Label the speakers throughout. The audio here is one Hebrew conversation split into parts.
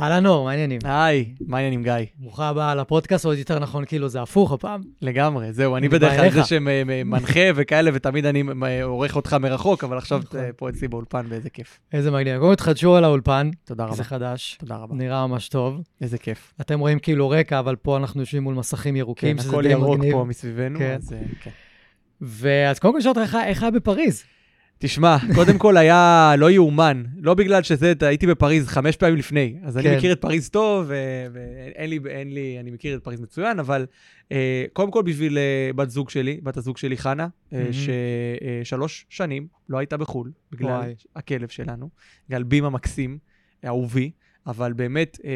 Speaker 1: אהלן אור, מה העניינים?
Speaker 2: היי, מה העניינים גיא?
Speaker 1: ברוכה הבאה לפודקאסט, או יותר נכון, כאילו זה הפוך הפעם.
Speaker 2: לגמרי, זהו, אני בדרך כלל. זה שמנחה וכאלה, ותמיד אני עורך אותך מרחוק, אבל עכשיו
Speaker 1: נכון.
Speaker 2: אה, פה אצלי באולפן, ואיזה כיף.
Speaker 1: איזה מגניב. קודם כל תחדשו על האולפן,
Speaker 2: תודה רבה.
Speaker 1: זה חדש,
Speaker 2: תודה רבה.
Speaker 1: נראה ממש טוב.
Speaker 2: איזה כיף.
Speaker 1: אתם רואים כאילו רקע, אבל פה אנחנו יושבים מול מסכים ירוקים,
Speaker 2: כן,
Speaker 1: שזה
Speaker 2: הכל
Speaker 1: די
Speaker 2: ירוק
Speaker 1: מגניב.
Speaker 2: פה מסביבנו,
Speaker 1: כן.
Speaker 2: אז אה, כן.
Speaker 1: ואז קודם כל שאלתי אותך, איך היה בפריז?
Speaker 2: תשמע, קודם כל היה לא יאומן, לא בגלל שזה, הייתי בפריז חמש פעמים לפני, אז אני
Speaker 1: כן.
Speaker 2: מכיר את פריז טוב, ואין לי, אין לי, אני מכיר את פריז מצוין, אבל אה, קודם כל בשביל אה, בת זוג שלי, בת הזוג שלי חנה, אה,
Speaker 1: מהמם.
Speaker 2: ששלוש שנים לא הייתה בחו"ל, בגלל
Speaker 1: וואי.
Speaker 2: הכלב שלנו, בגלל בים המקסים, אהובי. אבל באמת, אה,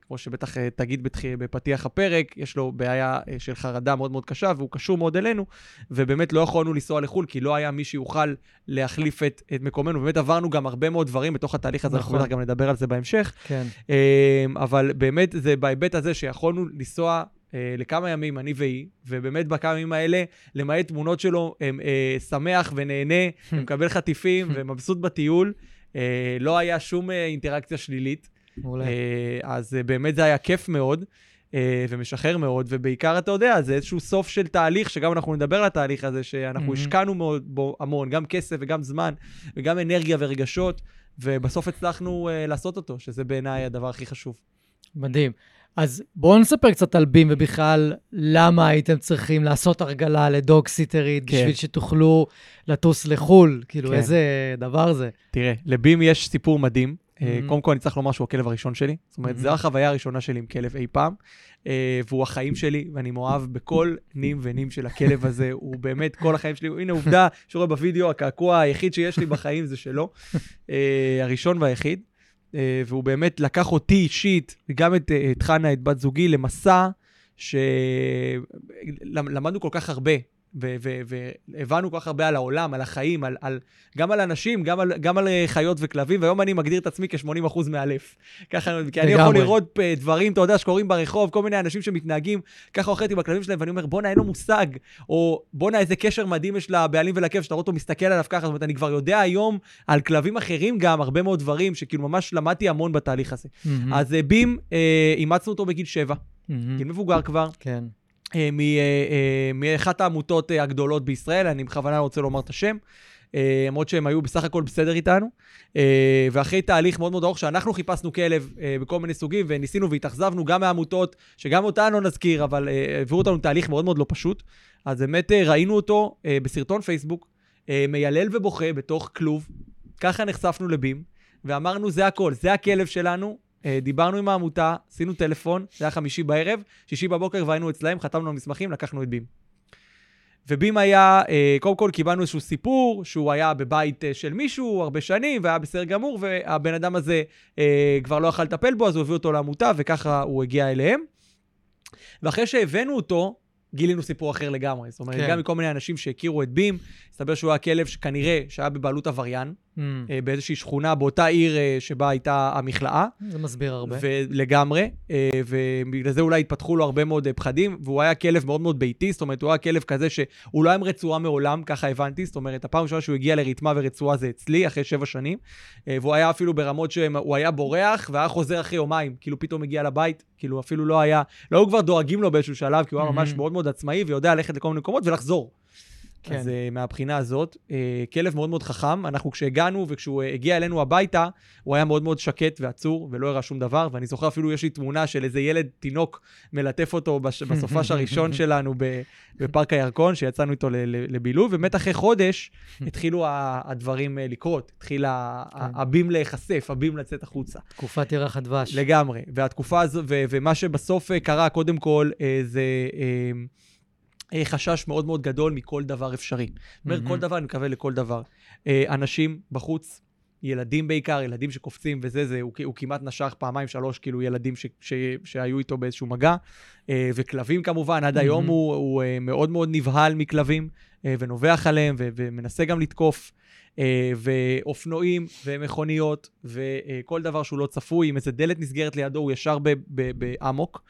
Speaker 2: כמו שבטח אה, תגיד בתח... בפתיח הפרק, יש לו בעיה אה, של חרדה מאוד מאוד קשה, והוא קשור מאוד אלינו, ובאמת לא יכולנו לנסוע לחו"ל, כי לא היה מי שיוכל להחליף את, את מקומנו. באמת עברנו גם הרבה מאוד דברים בתוך התהליך הזה,
Speaker 1: נכון.
Speaker 2: אנחנו גם נדבר על זה בהמשך.
Speaker 1: כן.
Speaker 2: אה, אבל באמת זה בהיבט הזה שיכולנו לנסוע אה, לכמה ימים, אני והיא, ובאמת בכמה ימים האלה, למעט תמונות שלו, הם אה, שמח ונהנה, ומקבל חטיפים ומבסוט בטיול. אה, לא היה שום אה, אינטראקציה שלילית.
Speaker 1: מעולה.
Speaker 2: אה, אז אה, באמת זה היה כיף מאוד. אה, ומשחרר מאוד, ובעיקר, אתה יודע, זה איזשהו סוף של תהליך, שגם אנחנו נדבר על התהליך הזה, שאנחנו
Speaker 1: מהמם.
Speaker 2: השקענו מאוד בו המון, גם כסף וגם זמן, וגם אנרגיה ורגשות, ובסוף הצלחנו uh, לעשות אותו, שזה בעיניי הדבר הכי חשוב.
Speaker 1: מדהים. אז בואו נספר קצת על בים, ובכלל, למה הייתם צריכים לעשות הרגלה לדוג סיטרית,
Speaker 2: כן.
Speaker 1: בשביל שתוכלו לטוס לחו"ל? כאילו,
Speaker 2: כן.
Speaker 1: איזה דבר זה.
Speaker 2: תראה, לבים יש סיפור מדהים. אה,
Speaker 1: Mhm.
Speaker 2: קודם כל, אני צריך לומר שהוא הכלב הראשון שלי. זאת אומרת,
Speaker 1: Mhm.
Speaker 2: זו החוויה הראשונה שלי עם כלב אי פעם, אה, והוא החיים שלי, ואני מאוהב בכל נים ונים של הכלב הזה. הוא באמת כל החיים שלי. הנה עובדה, שרואה בווידאו, הקעקוע היחיד שיש לי בחיים זה שלו, אה, הראשון והיחיד. אה, והוא באמת לקח אותי אישית, וגם את, אה, את חנה, את בת זוגי, למסע שלמדנו כל כך הרבה. והבנו כל כך הרבה על העולם, על החיים, על, על, גם על אנשים, גם על, גם על אה, חיות וכלבים, והיום אני מגדיר את עצמי כ-80% מאלף. ככה, כי אני יכול. לראות אה, דברים, אתה יודע, שקורים ברחוב, כל מיני אנשים שמתנהגים ככה או אחרת עם הכלבים שלהם, ואני אומר, בואנה, אין לו מושג, או בואנה, איזה קשר מדהים יש לבעלים ולכלב, שאתה רואה אותו מסתכל עליו ככה, זאת אומרת, אני כבר יודע היום על כלבים אחרים גם, הרבה מאוד דברים, שכאילו ממש למדתי המון בתהליך הזה.
Speaker 1: מהמם.
Speaker 2: אז אה, בים, אה, אימצנו אותו בגיל שבע,
Speaker 1: מהמם.
Speaker 2: גיל מבוגר כבר,
Speaker 1: כן.
Speaker 2: אה, אה, אה, מאחת העמותות הגדולות בישראל, אני בכוונה רוצה לומר את השם, למרות שהם היו בסך הכל בסדר איתנו. ואחרי תהליך מאוד מאוד ארוך, שאנחנו חיפשנו כלב בכל מיני סוגים, וניסינו והתאכזבנו גם מהעמותות, שגם אותן לא נזכיר, אבל העבירו אותנו תהליך מאוד מאוד לא פשוט. אז באמת ראינו אותו בסרטון פייסבוק, מיילל ובוכה בתוך כלוב. ככה נחשפנו לבים, ואמרנו, זה הכל, זה הכלב שלנו. אה, דיברנו עם העמותה, עשינו טלפון, זה היה חמישי בערב, שישי בבוקר והיינו אצלהם, חתמנו על מסמכים, לקחנו את בים. ובים היה, אה, קודם כל קיבלנו איזשהו סיפור, שהוא היה בבית אה, של מישהו הרבה שנים, והיה בסדר גמור, והבן אדם הזה כבר לא יכל לטפל בו, אז הוא הביא אותו לעמותה, וככה הוא הגיע אליהם. ואחרי שהבאנו אותו, גילינו סיפור אחר לגמרי. זאת אומרת.
Speaker 1: כן.
Speaker 2: גם מכל מיני אנשים שהכירו את בים, הסתבר שהוא היה כלב שכנראה שהיה בבעלות עבריין,
Speaker 1: מהמם.
Speaker 2: אה, באיזושהי שכונה, באותה עיר אה, שבה הייתה המכלאה.
Speaker 1: זה מסביר הרבה.
Speaker 2: ולגמרי, אה, ובגלל זה אולי התפתחו לו הרבה מאוד פחדים, והוא היה כלב מאוד מאוד ביתי, זאת אומרת, הוא היה כלב כזה שהוא לא היה עם רצועה מעולם, ככה הבנתי, זאת אומרת, הפעם הראשונה שהוא הגיע לרתמה ורצועה זה אצלי, אחרי שבע שנים, והוא היה אפילו ברמות שהוא היה בורח, והיה חוזר אחרי יומיים, כאילו פתאום הגיע לבית, כאילו אפילו לא היה, לא היו כבר דואגים לו באיזשהו שלב, כי הוא היה ממש
Speaker 1: מהמם.
Speaker 2: מאוד מאוד עצמאי, ויודע ללכת לכל מיני מקומות ולחזור. כן. אז uh, מהבחינה הזאת, uh, כלב מאוד מאוד חכם. אנחנו כשהגענו וכשהוא uh, הגיע אלינו הביתה, הוא היה מאוד מאוד שקט ועצור ולא הראה שום דבר, ואני זוכר אפילו, יש לי תמונה של איזה ילד, תינוק, מלטף אותו בש, בסופש הראשון שלנו בפארק הירקון, שיצאנו איתו לבילוי, ובאמת אחרי חודש התחילו הדברים לקרות. התחיל כן. הבים להיחשף, הבים לצאת החוצה.
Speaker 1: תקופת ירח הדבש.
Speaker 2: לגמרי. והתקופה הזו, ומה שבסוף קרה, קודם כל, זה... אה, חשש מאוד מאוד גדול מכל דבר אפשרי. זאת אומרת, כל דבר, אני מקווה לכל דבר. אה, אנשים בחוץ, ילדים בעיקר, ילדים שקופצים וזה, זה, הוא, הוא כמעט נשך פעמיים, שלוש, כאילו, ילדים ש, ש, שהיו איתו באיזשהו מגע. אה, וכלבים כמובן, עד היום הוא, הוא מאוד מאוד נבהל מכלבים, ונובח עליהם, ו, ומנסה גם לתקוף. ואופנועים ומכוניות וכל דבר שהוא לא צפוי, אם איזה דלת נסגרת לידו, הוא ישר באמוק.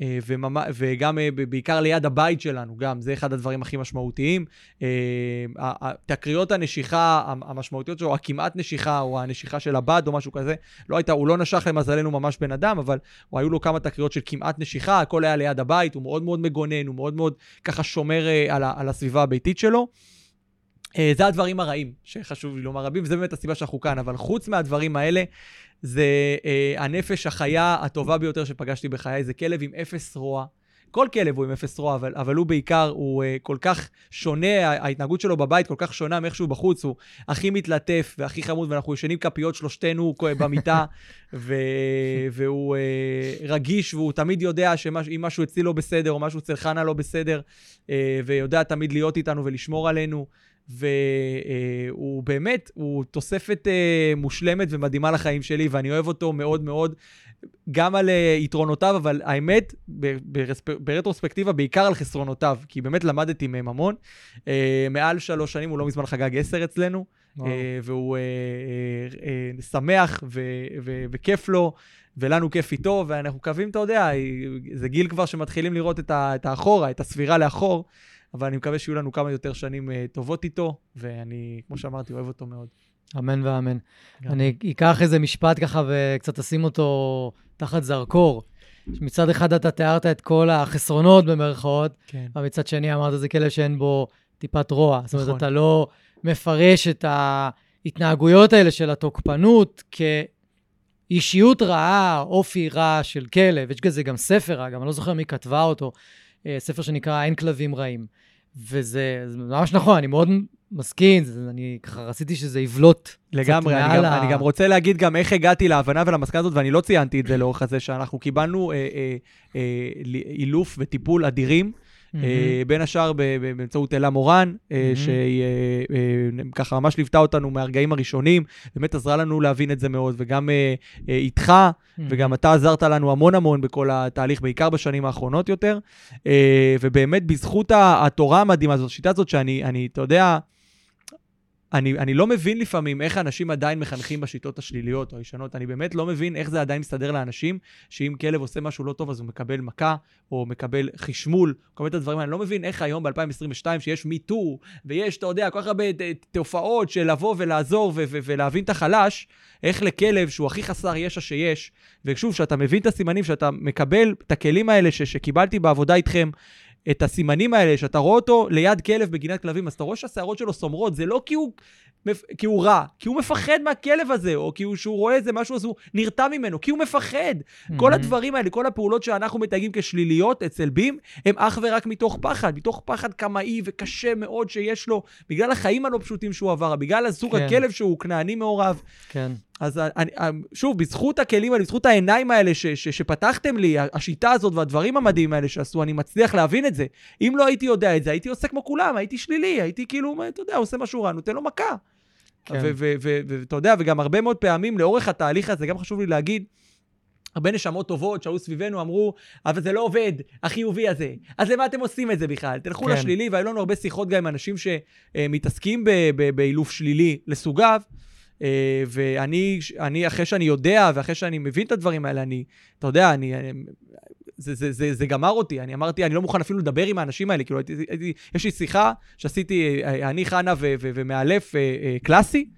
Speaker 2: אה, וממ... וגם אה, בעיקר ליד הבית שלנו, גם, זה אחד הדברים הכי משמעותיים. אה, תקריות הנשיכה המשמעותיות שלו, הכמעט נשיכה, או הנשיכה של הבד או משהו כזה, לא הייתה, הוא לא נשך למזלנו ממש בן אדם, אבל היו לו כמה תקריות של כמעט נשיכה, הכל היה ליד הבית, הוא מאוד מאוד מגונן, הוא מאוד מאוד ככה שומר על, על הסביבה הביתית שלו. זה הדברים הרעים שחשוב לי לומר רבים, וזה באמת הסיבה שאנחנו כאן, אבל חוץ מהדברים האלה, זה אה, הנפש החיה הטובה ביותר שפגשתי בחיי, זה כלב עם אפס רוע. כל כלב הוא עם אפס רוע, אבל, אבל הוא בעיקר, הוא uh, כל כך שונה, ההתנהגות שלו בבית כל כך שונה מאיך שהוא בחוץ, הוא הכי מתלטף והכי חמוד, ואנחנו ישנים כפיות שלושתנו במיטה, ו, והוא uh, רגיש, והוא תמיד יודע שאם משהו אצלי לא בסדר, או משהו אצל חנה לא בסדר, uh, ויודע תמיד להיות איתנו ולשמור עלינו. והוא באמת, הוא תוספת אה, מושלמת ומדהימה לחיים שלי, ואני אוהב אותו מאוד מאוד, גם על אה, יתרונותיו, אבל האמת, ברטרוספקטיבה, בעיקר על חסרונותיו, כי באמת למדתי מהם המון. אה, מעל שלוש שנים, הוא לא מזמן חגג עשר אצלנו, והוא שמח וכיף לו. ולנו כיף איתו, ואנחנו מקווים, אתה יודע, זה גיל כבר שמתחילים לראות את האחורה, את הספירה לאחור, אבל אני מקווה שיהיו לנו כמה יותר שנים uh, טובות איתו, ואני, כמו שאמרתי, אוהב אותו מאוד.
Speaker 1: אמן ואמן. גם. אני אקח איזה משפט ככה וקצת אשים אותו תחת זרקור. מצד אחד אתה תיארת את כל החסרונות במרכאות, כן. ומצד שני אמרת זה כלב שאין בו טיפת רוע. נכון. זאת אומרת, נכון. אתה לא מפרש את ההתנהגויות האלה של התוקפנות כאישיות רעה, אופי רע של כלב. יש כזה גם ספר, אגב, אני לא זוכר מי כתבה אותו, אה, ספר שנקרא אין כלבים רעים. וזה ממש נכון, אני מאוד מסכים, אני ככה רציתי שזה יבלוט
Speaker 2: לגמרי, אני גם, ה... אני גם רוצה להגיד גם איך הגעתי להבנה ולמסקנה הזאת, ואני לא ציינתי את זה לאורך הזה, שאנחנו קיבלנו אה, אה, אה, אילוף וטיפול אדירים Mm-hmm. בין השאר באמצעות אלה מורן, mm-hmm. שהיא ככה ממש ליוותה אותנו מהרגעים הראשונים, באמת עזרה לנו להבין את זה מאוד, וגם איתך, mm-hmm. וגם אתה עזרת לנו המון המון בכל התהליך, בעיקר בשנים האחרונות יותר, ובאמת בזכות התורה המדהימה הזאת, השיטה הזאת שאני, אתה יודע, אני, אני לא מבין לפעמים איך אנשים עדיין מחנכים בשיטות השליליות או הישנות. אני באמת לא מבין איך זה עדיין מסתדר לאנשים, שאם כלב עושה משהו לא טוב אז הוא מקבל מכה, או מקבל חשמול, כל מיני דברים. אני לא מבין איך היום ב-2022, שיש מיטו, ויש, אתה יודע, כל כך הרבה תופעות של לבוא ולעזור ו- ו- ולהבין את החלש, איך לכלב שהוא הכי חסר ישע שיש, ושוב, שאתה מבין את הסימנים, שאתה מקבל את הכלים האלה ש- שקיבלתי בעבודה איתכם, את הסימנים האלה, שאתה רואה אותו ליד כלב בגינת כלבים, אז אתה רואה שהשערות שלו סומרות, זה לא כי הוא, כי הוא רע, כי הוא מפחד מהכלב הזה, או כי הוא, שהוא רואה איזה משהו אז הוא נרתע ממנו, כי הוא מפחד. Mm-hmm. כל הדברים האלה, כל הפעולות שאנחנו מתייגים כשליליות אצל בים, הם אך ורק מתוך פחד, מתוך פחד קמאי וקשה מאוד שיש לו, בגלל החיים הלא פשוטים שהוא עבר, בגלל הסוג כן. הכלב שהוא כנעני מעורב.
Speaker 1: כן.
Speaker 2: אז אני, שוב, בזכות הכלים האלה, בזכות העיניים האלה ש, ש, שפתחתם לי, השיטה הזאת והדברים המדהימים האלה שעשו, אני מצליח להבין את זה. אם לא הייתי יודע את זה, הייתי עושה כמו כולם, הייתי שלילי, הייתי כאילו, אתה יודע, עושה משהו רע, נותן לו מכה. כן. ואתה יודע, וגם הרבה מאוד פעמים לאורך התהליך הזה, גם חשוב לי להגיד, הרבה נשמות טובות שהיו סביבנו אמרו, אבל זה לא עובד, החיובי הזה. אז למה אתם עושים את זה בכלל? תלכו כן. לשלילי, והיו לנו הרבה שיחות גם עם אנשים שמתעסקים באילוף שלילי לסוגיו. אה, ואני, אני, אחרי שאני יודע ואחרי שאני מבין את הדברים האלה, אני, אתה יודע, אני, זה, זה, זה, זה גמר אותי. אני אמרתי, אני לא מוכן אפילו לדבר עם האנשים האלה. כאילו, הייתי, הייתי, יש לי שיחה שעשיתי, אה, אני, חנה ומאלף אה, קלאסי,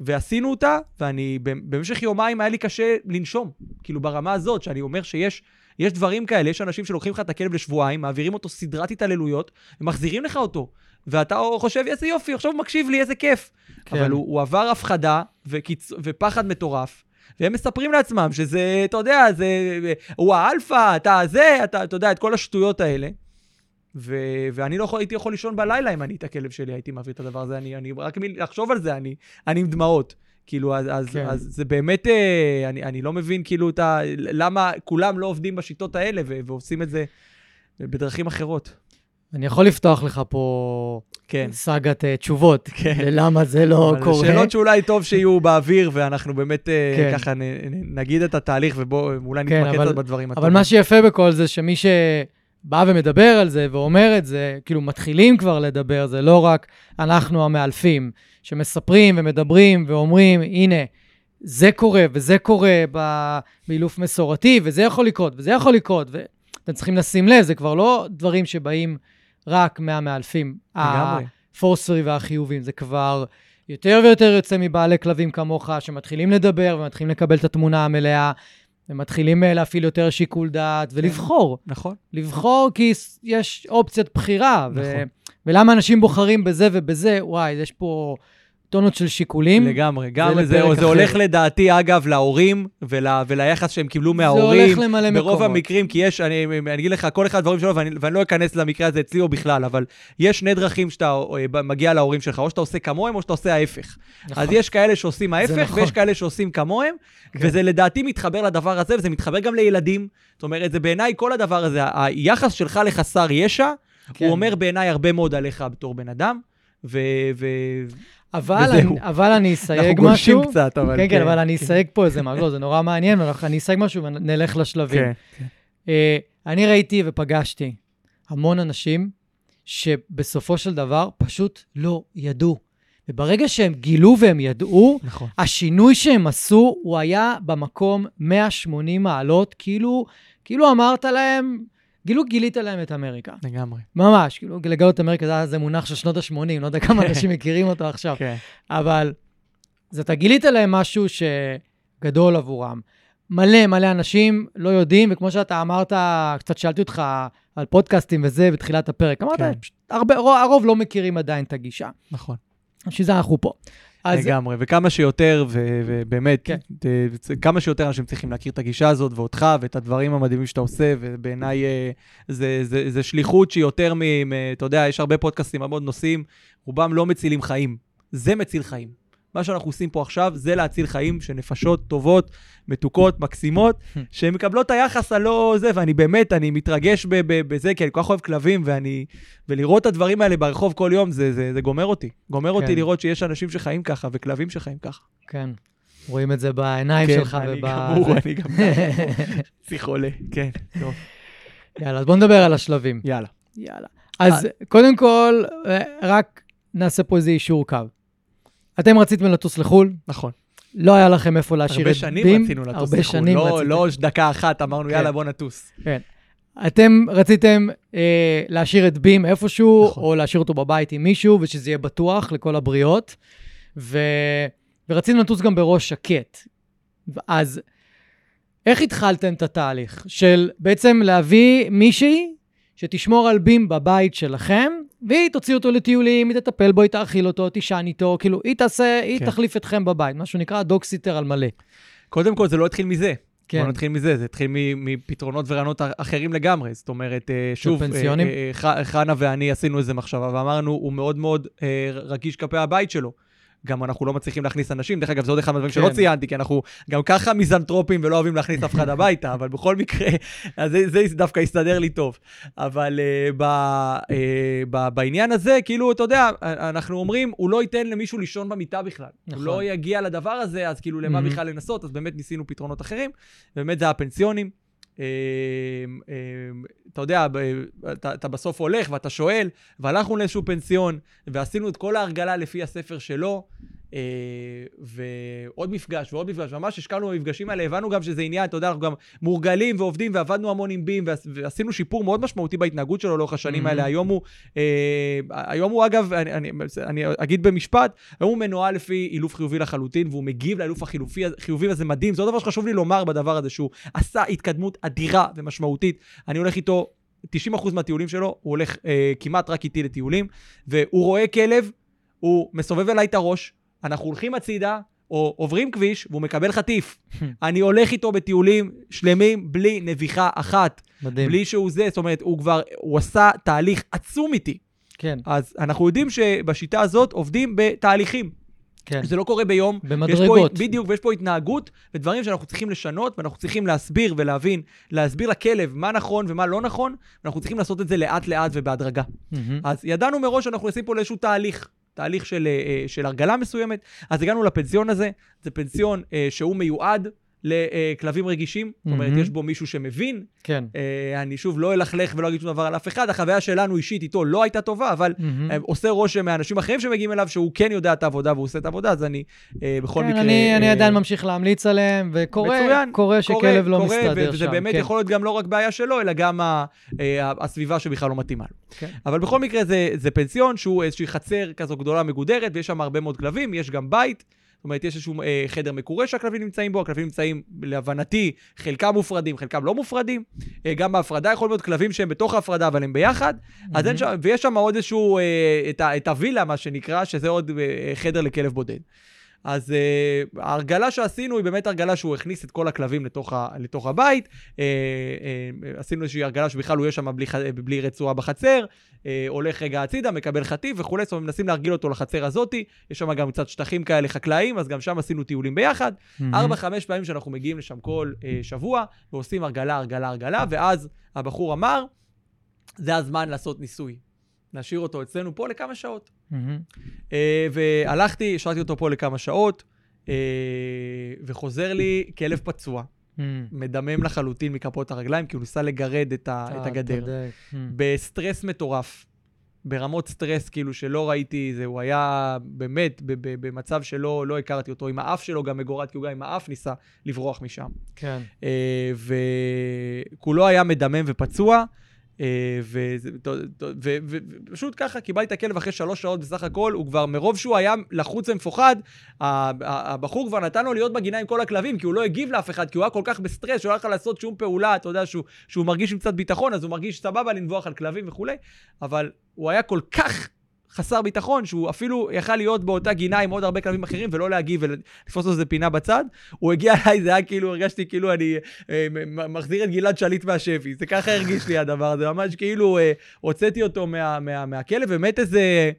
Speaker 2: ועשינו אותה, ואני, במשך יומיים היה לי קשה לנשום. כאילו, ברמה הזאת, שאני אומר שיש יש דברים כאלה, יש אנשים שלוקחים לך את הכלב לשבועיים, מעבירים אותו סדרת התעללויות, ומחזירים לך אותו. ואתה חושב, איזה יופי, עכשיו הוא מקשיב לי, איזה כיף. כן. אבל הוא, הוא עבר הפחדה וקיצ... ופחד מטורף. והם מספרים לעצמם שזה, אתה יודע, זה, הוא האלפא, אתה זה, אתה, אתה יודע, את כל השטויות האלה. ו, ואני לא יכול, הייתי יכול לישון בלילה אם אני את הכלב שלי הייתי מעביר את הדבר הזה. אני, אני רק מלחשוב על זה, אני, אני עם דמעות. כאילו, אז, אז, כן. אז זה באמת, אה, אני, אני לא מבין, כאילו, את ה, למה כולם לא עובדים בשיטות האלה ו, ועושים את זה בדרכים אחרות.
Speaker 1: אני יכול לפתוח לך פה כן. סאגת uh, תשובות, כן. ללמה זה לא קורה.
Speaker 2: שאלות שאולי טוב שיהיו באוויר, ואנחנו באמת uh, כן. ככה נ, נ, נגיד את התהליך, ובואו אולי כן, נתמקד אבל, בדברים
Speaker 1: הטובים. אבל מה שיפה בכל זה, שמי שבא ומדבר על זה ואומר את זה, כאילו מתחילים כבר לדבר, זה לא רק אנחנו המאלפים, שמספרים ומדברים ואומרים, הנה, זה קורה וזה קורה באילוף מסורתי, וזה יכול לקרות וזה יכול לקרות, ואתם צריכים לשים לב, זה כבר לא דברים שבאים... רק מהמאלפים. לגמרי. הפורסרי והחיובים. זה כבר יותר ויותר יוצא מבעלי כלבים כמוך, שמתחילים לדבר ומתחילים לקבל את התמונה המלאה. ומתחילים אה, להפעיל יותר שיקול דעת כן. ולבחור.
Speaker 2: נכון.
Speaker 1: לבחור כי יש אופציית בחירה. נכון. ו- ולמה אנשים בוחרים בזה ובזה? וואי, יש פה טונות של שיקולים.
Speaker 2: לגמרי, גם זה, זה, זה הולך לדעתי, אגב, להורים ול, וליחס שהם קיבלו מההורים. זה
Speaker 1: הולך למלא מקומות.
Speaker 2: ברוב המקרים, כי יש, אני, אני אגיד לך, כל אחד דברים שלו, ואני, ואני לא אכנס למקרה הזה אצלי או בכלל, אבל יש שני דרכים שאתה אה, מגיע להורים שלך, או שאתה עושה כמוהם, או שאתה עושה ההפך. נכון. אז יש כאלה שעושים ההפך, נכון. ויש כאלה שעושים כמוהם, כן. וזה לדעתי מתחבר לדבר הזה, וזה מתחבר גם לילדים. זאת אומרת, זה בעיניי כל הדבר הזה, היחס שלך לחסר ישע, כן. הוא אומר בעיניי הרבה מאוד עליך בתור בן אדם. ו... ו...
Speaker 1: אבל, אני, אבל אני אסייג משהו.
Speaker 2: אנחנו גולשים קצת, אבל...
Speaker 1: כן, כן, כן אבל אני אסייג פה איזה משהו, לא, זה נורא מעניין, אני אסייג משהו ונלך לשלבים. כן, כן. Uh, אני ראיתי ופגשתי המון אנשים שבסופו של דבר פשוט לא ידעו. וברגע שהם גילו והם ידעו, נכון. השינוי שהם עשו, הוא היה במקום 180 מעלות, כאילו, כאילו אמרת להם, גילו גילית להם את אמריקה.
Speaker 2: לגמרי.
Speaker 1: ממש, כאילו לגלות את אמריקה זה, זה מונח של שנות ה-80, לא יודע כמה אנשים מכירים אותו עכשיו. כן. אבל זה אתה גילית להם משהו שגדול עבורם. מלא מלא אנשים לא יודעים, וכמו שאתה אמרת, קצת שאלתי אותך על פודקאסטים וזה בתחילת הפרק, אמרת, כן. הרבה, הרוב לא מכירים עדיין את הגישה.
Speaker 2: נכון.
Speaker 1: בשביל זה אנחנו פה.
Speaker 2: לגמרי, וכמה שיותר, ו- ובאמת, כן. כמה שיותר אנשים צריכים להכיר את הגישה הזאת, ואותך, ואת הדברים המדהימים שאתה עושה, ובעיניי אה, זה, זה, זה שליחות שהיא יותר מ... אתה יודע, יש הרבה פודקאסטים, הרבה נושאים, רובם לא מצילים חיים. זה מציל חיים. מה שאנחנו עושים פה עכשיו זה להציל חיים של נפשות טובות, מתוקות, מקסימות, שהן מקבלות את היחס הלא זה, ואני באמת, אני מתרגש בזה, כי אני כל כך אוהב כלבים, ואני... ולראות את הדברים האלה ברחוב כל יום, זה, זה, זה גומר אותי. גומר כן. אותי לראות שיש אנשים שחיים ככה, וכלבים שחיים ככה.
Speaker 1: כן. רואים את זה בעיניים
Speaker 2: כן,
Speaker 1: שלך
Speaker 2: אני וב... גמור, אני גם חולה, כן, טוב.
Speaker 1: יאללה, אז בוא נדבר על השלבים.
Speaker 2: יאללה.
Speaker 1: יאללה. אז. קודם כל, אה, רק נעשה פה איזה אישור קו. אתם רציתם לטוס לחו"ל?
Speaker 2: נכון.
Speaker 1: לא היה לכם איפה להשאיר את בים.
Speaker 2: הרבה שנים רצינו לטוס הרבה לחו"ל. שנים לא, רציתם. לא דקה אחת אמרנו, כן. יאללה, בוא נטוס.
Speaker 1: כן. אתם רציתם אה, להשאיר את בים איפשהו, נכון. או להשאיר אותו בבית עם מישהו, ושזה יהיה בטוח לכל הבריות. ו... ורצינו לטוס גם בראש שקט. אז איך התחלתם את התהליך של בעצם להביא מישהי שתשמור על בים בבית שלכם, והיא תוציא אותו לטיולים, היא תטפל בו, היא תאכיל אותו, תישן איתו, כאילו, היא תעשה, היא כן. תחליף אתכם בבית, מה שנקרא דוקסיטר על מלא.
Speaker 2: קודם כל, זה לא התחיל מזה. כן. בוא נתחיל מזה, זה התחיל מפתרונות ורעיונות אחרים לגמרי. זאת אומרת, אה, שוב,
Speaker 1: פנסיונים?
Speaker 2: אה, אה, חנה ואני עשינו איזה מחשבה, ואמרנו, הוא מאוד מאוד רגיש כלפי הבית שלו. גם אנחנו לא מצליחים להכניס אנשים. דרך אגב, זה עוד אחד מהדברים כן. שלא ציינתי, כי אנחנו גם ככה מיזנטרופים ולא אוהבים להכניס אף אחד הביתה, אבל בכל מקרה, אז זה, זה דווקא יסתדר לי טוב. אבל uh, ב, uh, ב, בעניין הזה, כאילו, אתה יודע, אנחנו אומרים, הוא לא ייתן למישהו לישון במיטה בכלל. נכון. הוא לא יגיע לדבר הזה, אז כאילו, למה mm-hmm. בכלל לנסות? אז באמת ניסינו פתרונות אחרים, באמת זה הפנסיונים. אמ, אמ, אתה יודע, אתה, בסוף הולך ואתה שואל, והלכנו לאיזשהו פנסיון, ועשינו את כל ההרגלה לפי הספר שלו. אה, ועוד מפגש ועוד מפגש, ממש השקענו במפגשים האלה, הבנו גם שזה עניין, אתה יודע, אנחנו גם מורגלים ועובדים ועבדנו המון עם בים, ועשינו שיפור מאוד משמעותי בהתנהגות שלו לאורך השנים האלה. היום הוא, אה, היום הוא אגב, אני, אני, אני אגיד במשפט, היום הוא מנוהל לפי אילוף חיובי לחלוטין, והוא מגיב לאילוף החיובי הזה מדהים. זה עוד דבר שחשוב לי לומר בדבר הזה, שהוא עשה התקדמות אדירה ומשמעותית. אני הולך איתו 90% מהטיולים שלו, הוא הולך אה, כמעט רק איתי לטיולים, והוא רואה כלב, הוא מסובב אליי את הראש, אנחנו הולכים הצידה, או עוברים כביש, והוא מקבל חטיף. אני הולך איתו בטיולים שלמים בלי נביחה אחת. מדהים. בלי שהוא זה, זאת אומרת, הוא כבר, הוא עשה תהליך עצום איתי.
Speaker 1: כן.
Speaker 2: אז אנחנו יודעים שבשיטה הזאת עובדים בתהליכים.
Speaker 1: כן.
Speaker 2: זה לא קורה ביום.
Speaker 1: במדרגות.
Speaker 2: פה, בדיוק, ויש פה התנהגות ודברים שאנחנו צריכים לשנות, ואנחנו צריכים להסביר ולהבין, להסביר לכלב מה נכון ומה לא נכון, ואנחנו צריכים לעשות את זה לאט-לאט ובהדרגה. Mm-hmm. אז ידענו מראש שאנחנו עושים פה לאיזשהו תהליך. תהליך של, אה, של הרגלה מסוימת. אז הגענו לפנסיון הזה, זה פנסיון אה, שהוא מיועד לכלבים רגישים, זאת אומרת, יש בו מישהו שמבין.
Speaker 1: כן.
Speaker 2: אה, אני שוב לא אלכלך ולא אגיד שום דבר על אף אחד, החוויה שלנו אישית איתו לא הייתה טובה, אבל אה, עושה רושם מאנשים אחרים שמגיעים אליו שהוא כן יודע את העבודה והוא עושה את העבודה, אז אני אה, בכל
Speaker 1: כן,
Speaker 2: מקרה...
Speaker 1: אני, אני עדיין ממשיך להמליץ עליהם, וקורה
Speaker 2: מצוין,
Speaker 1: קורה שכלב לא
Speaker 2: קורה,
Speaker 1: מסתדר
Speaker 2: וזה
Speaker 1: שם.
Speaker 2: באמת
Speaker 1: כן.
Speaker 2: יכול להיות גם לא רק בעיה שלו, אלא גם הסביבה שבכלל לא מתאימה לו.
Speaker 1: כן.
Speaker 2: אבל בכל מקרה זה, זה פנסיון שהוא איזושהי חצר כזו גדולה מגודרת, ויש שם הרבה מאוד כלבים, יש גם בית. אומרת, יש איזשהו אה, חדר מקורה שהכלבים נמצאים בו, הכלבים נמצאים, להבנתי, חלקם מופרדים, חלקם לא מופרדים. אה, גם בהפרדה יכול להיות כלבים שהם בתוך ההפרדה, אבל הם ביחד. Mm-hmm. אז אין שם, ויש שם עוד איזשהו, אה, את, ה, את הווילה, מה שנקרא, שזה עוד אה, חדר לכלב בודד. אז uh, ההרגלה שעשינו היא באמת הרגלה שהוא הכניס את כל הכלבים לתוך, ה, לתוך הבית. Uh, uh, עשינו איזושהי הרגלה שבכלל הוא יהיה שם בלי, בלי רצועה בחצר, uh, הולך רגע הצידה, מקבל חטיף וכולי, זאת אומרת, מנסים להרגיל אותו לחצר הזאתי. יש שם גם קצת שטחים כאלה חקלאיים, אז גם שם עשינו טיולים ביחד. ארבע, mm-hmm. חמש פעמים שאנחנו מגיעים לשם כל uh, שבוע, ועושים הרגלה, הרגלה, הרגלה, ואז הבחור אמר, זה הזמן לעשות ניסוי. להשאיר אותו אצלנו פה לכמה שעות. Mm-hmm. Uh, והלכתי, השארתי אותו פה לכמה שעות, uh, וחוזר לי כלב פצוע, mm-hmm. מדמם לחלוטין מכפות הרגליים, כי הוא ניסה לגרד את, ה, את הגדר. Mm-hmm. בסטרס מטורף. ברמות סטרס, כאילו, שלא ראיתי, זה, הוא היה באמת במצב שלא לא הכרתי אותו, עם האף שלו גם מגורד, כי הוא גם עם האף ניסה לברוח משם.
Speaker 1: כן.
Speaker 2: וכולו היה מדמם ופצוע. אה, ופשוט ככה קיבלתי את הכלב אחרי שלוש שעות בסך הכל, הוא כבר, מרוב שהוא היה לחוץ ומפוחד, הבחור כבר נתן לו להיות בגינה עם כל הכלבים, כי הוא לא הגיב לאף אחד, כי הוא היה כל כך בסטרס, שהוא לא יכול לעשות שום פעולה, אתה יודע, שהוא, שהוא מרגיש עם קצת ביטחון, אז הוא מרגיש סבבה לנבוח על כלבים וכולי, אבל הוא היה כל כך חסר ביטחון, שהוא אפילו יכל להיות באותה גינה עם עוד הרבה כלבים אחרים ולא להגיב ולתפוס איזה פינה בצד. הוא הגיע אליי, זה היה כאילו, הרגשתי כאילו אני אה, מחזיר את גלעד שליט מהשבי. זה ככה הרגיש לי הדבר הזה, ממש כאילו אה, הוצאתי אותו מה, מה, מהכלב, באמת איזה...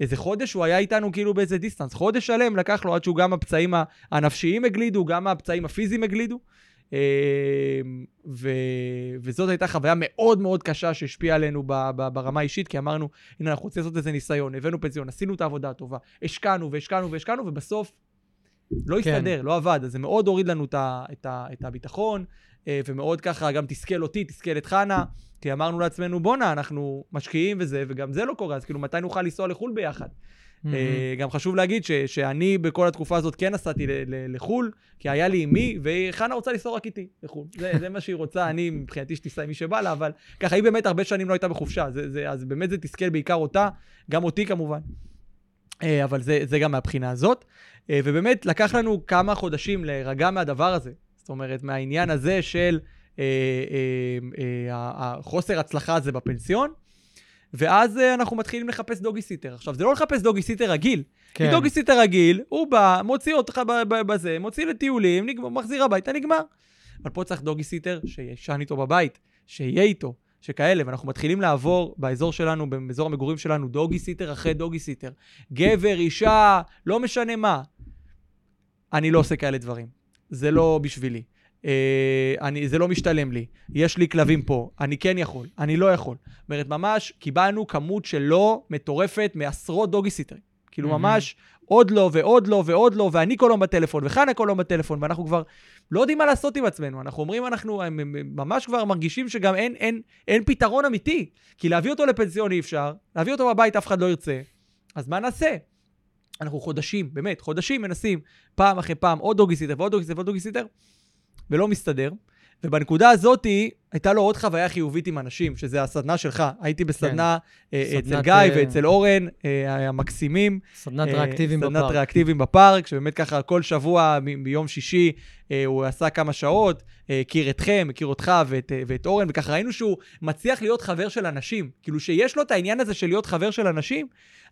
Speaker 2: איזה חודש הוא היה איתנו כאילו באיזה דיסטנס. חודש שלם לקח לו עד שהוא גם הפצעים הנפשיים הגלידו, גם הפצעים הפיזיים הגלידו. אמ, ו... וזאת הייתה חוויה מאוד מאוד קשה שהשפיעה עלינו ב... ב... ברמה האישית, כי אמרנו, הנה, אנחנו רוצים לעשות איזה ניסיון, הבאנו פנסיון, עשינו את העבודה הטובה, השקענו והשקענו והשקענו, ובסוף לא כן. הסתדר, לא עבד. אז זה מאוד הוריד לנו את, ה... את, ה... את הביטחון, אה, ומאוד ככה גם תסכל אותי, תסכל את חנה, כי אמרנו לעצמנו, בואנה, אנחנו משקיעים וזה, וגם זה לא קורה, אז כאילו, מתי נוכל לנסוע לחו"ל ביחד? Mm-hmm. גם חשוב להגיד ש, שאני בכל התקופה הזאת כן נסעתי ל, ל, לחו"ל, כי היה לי עם מי, וחנה רוצה לנסוע רק איתי לחו"ל. זה, זה מה שהיא רוצה, אני מבחינתי שתיסע עם מי שבא לה, אבל ככה, היא באמת הרבה שנים לא הייתה בחופשה, זה, זה, אז באמת זה תסכל בעיקר אותה, גם אותי כמובן. אה, אבל זה, זה גם מהבחינה הזאת. אה, ובאמת, לקח לנו כמה חודשים להירגע מהדבר הזה. זאת אומרת, מהעניין הזה של אה, אה, אה, החוסר הצלחה הזה בפנסיון. ואז uh, אנחנו מתחילים לחפש doggy sitter. עכשיו, זה לא לחפש doggy sitter רגיל. כן. כי doggy sitter רגיל, הוא בא, מוציא אותך בזה, מוציא לטיולים, נגמר, מחזיר הביתה, נגמר. אבל פה צריך doggy sitter שישן איתו בבית, שיהיה איתו, שכאלה, ואנחנו מתחילים לעבור באזור שלנו, באזור המגורים שלנו, דוגי סיטר אחרי דוגי סיטר. גבר, אישה, לא משנה מה. אני לא עושה כאלה דברים. זה לא בשבילי. אה, אני, זה לא משתלם לי, יש לי כלבים פה, אני כן יכול, אני לא יכול. זאת אומרת, ממש קיבלנו כמות שלא מטורפת מעשרות דוגי סיטרים. כאילו mm-hmm. ממש עוד לא ועוד לא ועוד לא, ואני כל יום בטלפון, וחנה כל יום בטלפון, ואנחנו כבר לא יודעים מה לעשות עם עצמנו. אנחנו אומרים, אנחנו ממש כבר מרגישים שגם אין, אין, אין פתרון אמיתי. כי להביא אותו לפנסיון אי אפשר, להביא אותו בבית אף אחד לא ירצה, אז מה נעשה? אנחנו חודשים, באמת, חודשים מנסים פעם אחרי פעם עוד דוגיסיטר ועוד דוגיסיטר ועוד דוגיסיטר, ולא מסתדר. ובנקודה הזאת הייתה לו עוד חוויה חיובית עם אנשים, שזה הסדנה שלך. הייתי בסדנה כן. אה, אצל גיא אה... ואצל אורן, אה, המקסימים.
Speaker 1: סדנת אה, ריאקטיביים
Speaker 2: בפארק. סדנת ריאקטיביים בפארק, שבאמת ככה כל שבוע מ- ביום שישי אה, הוא עשה כמה שעות, אה, הכיר אתכם, הכיר אותך ואת, אה, ואת אורן, וככה ראינו שהוא מצליח להיות חבר של אנשים. כאילו שיש לו את העניין הזה של להיות חבר של אנשים,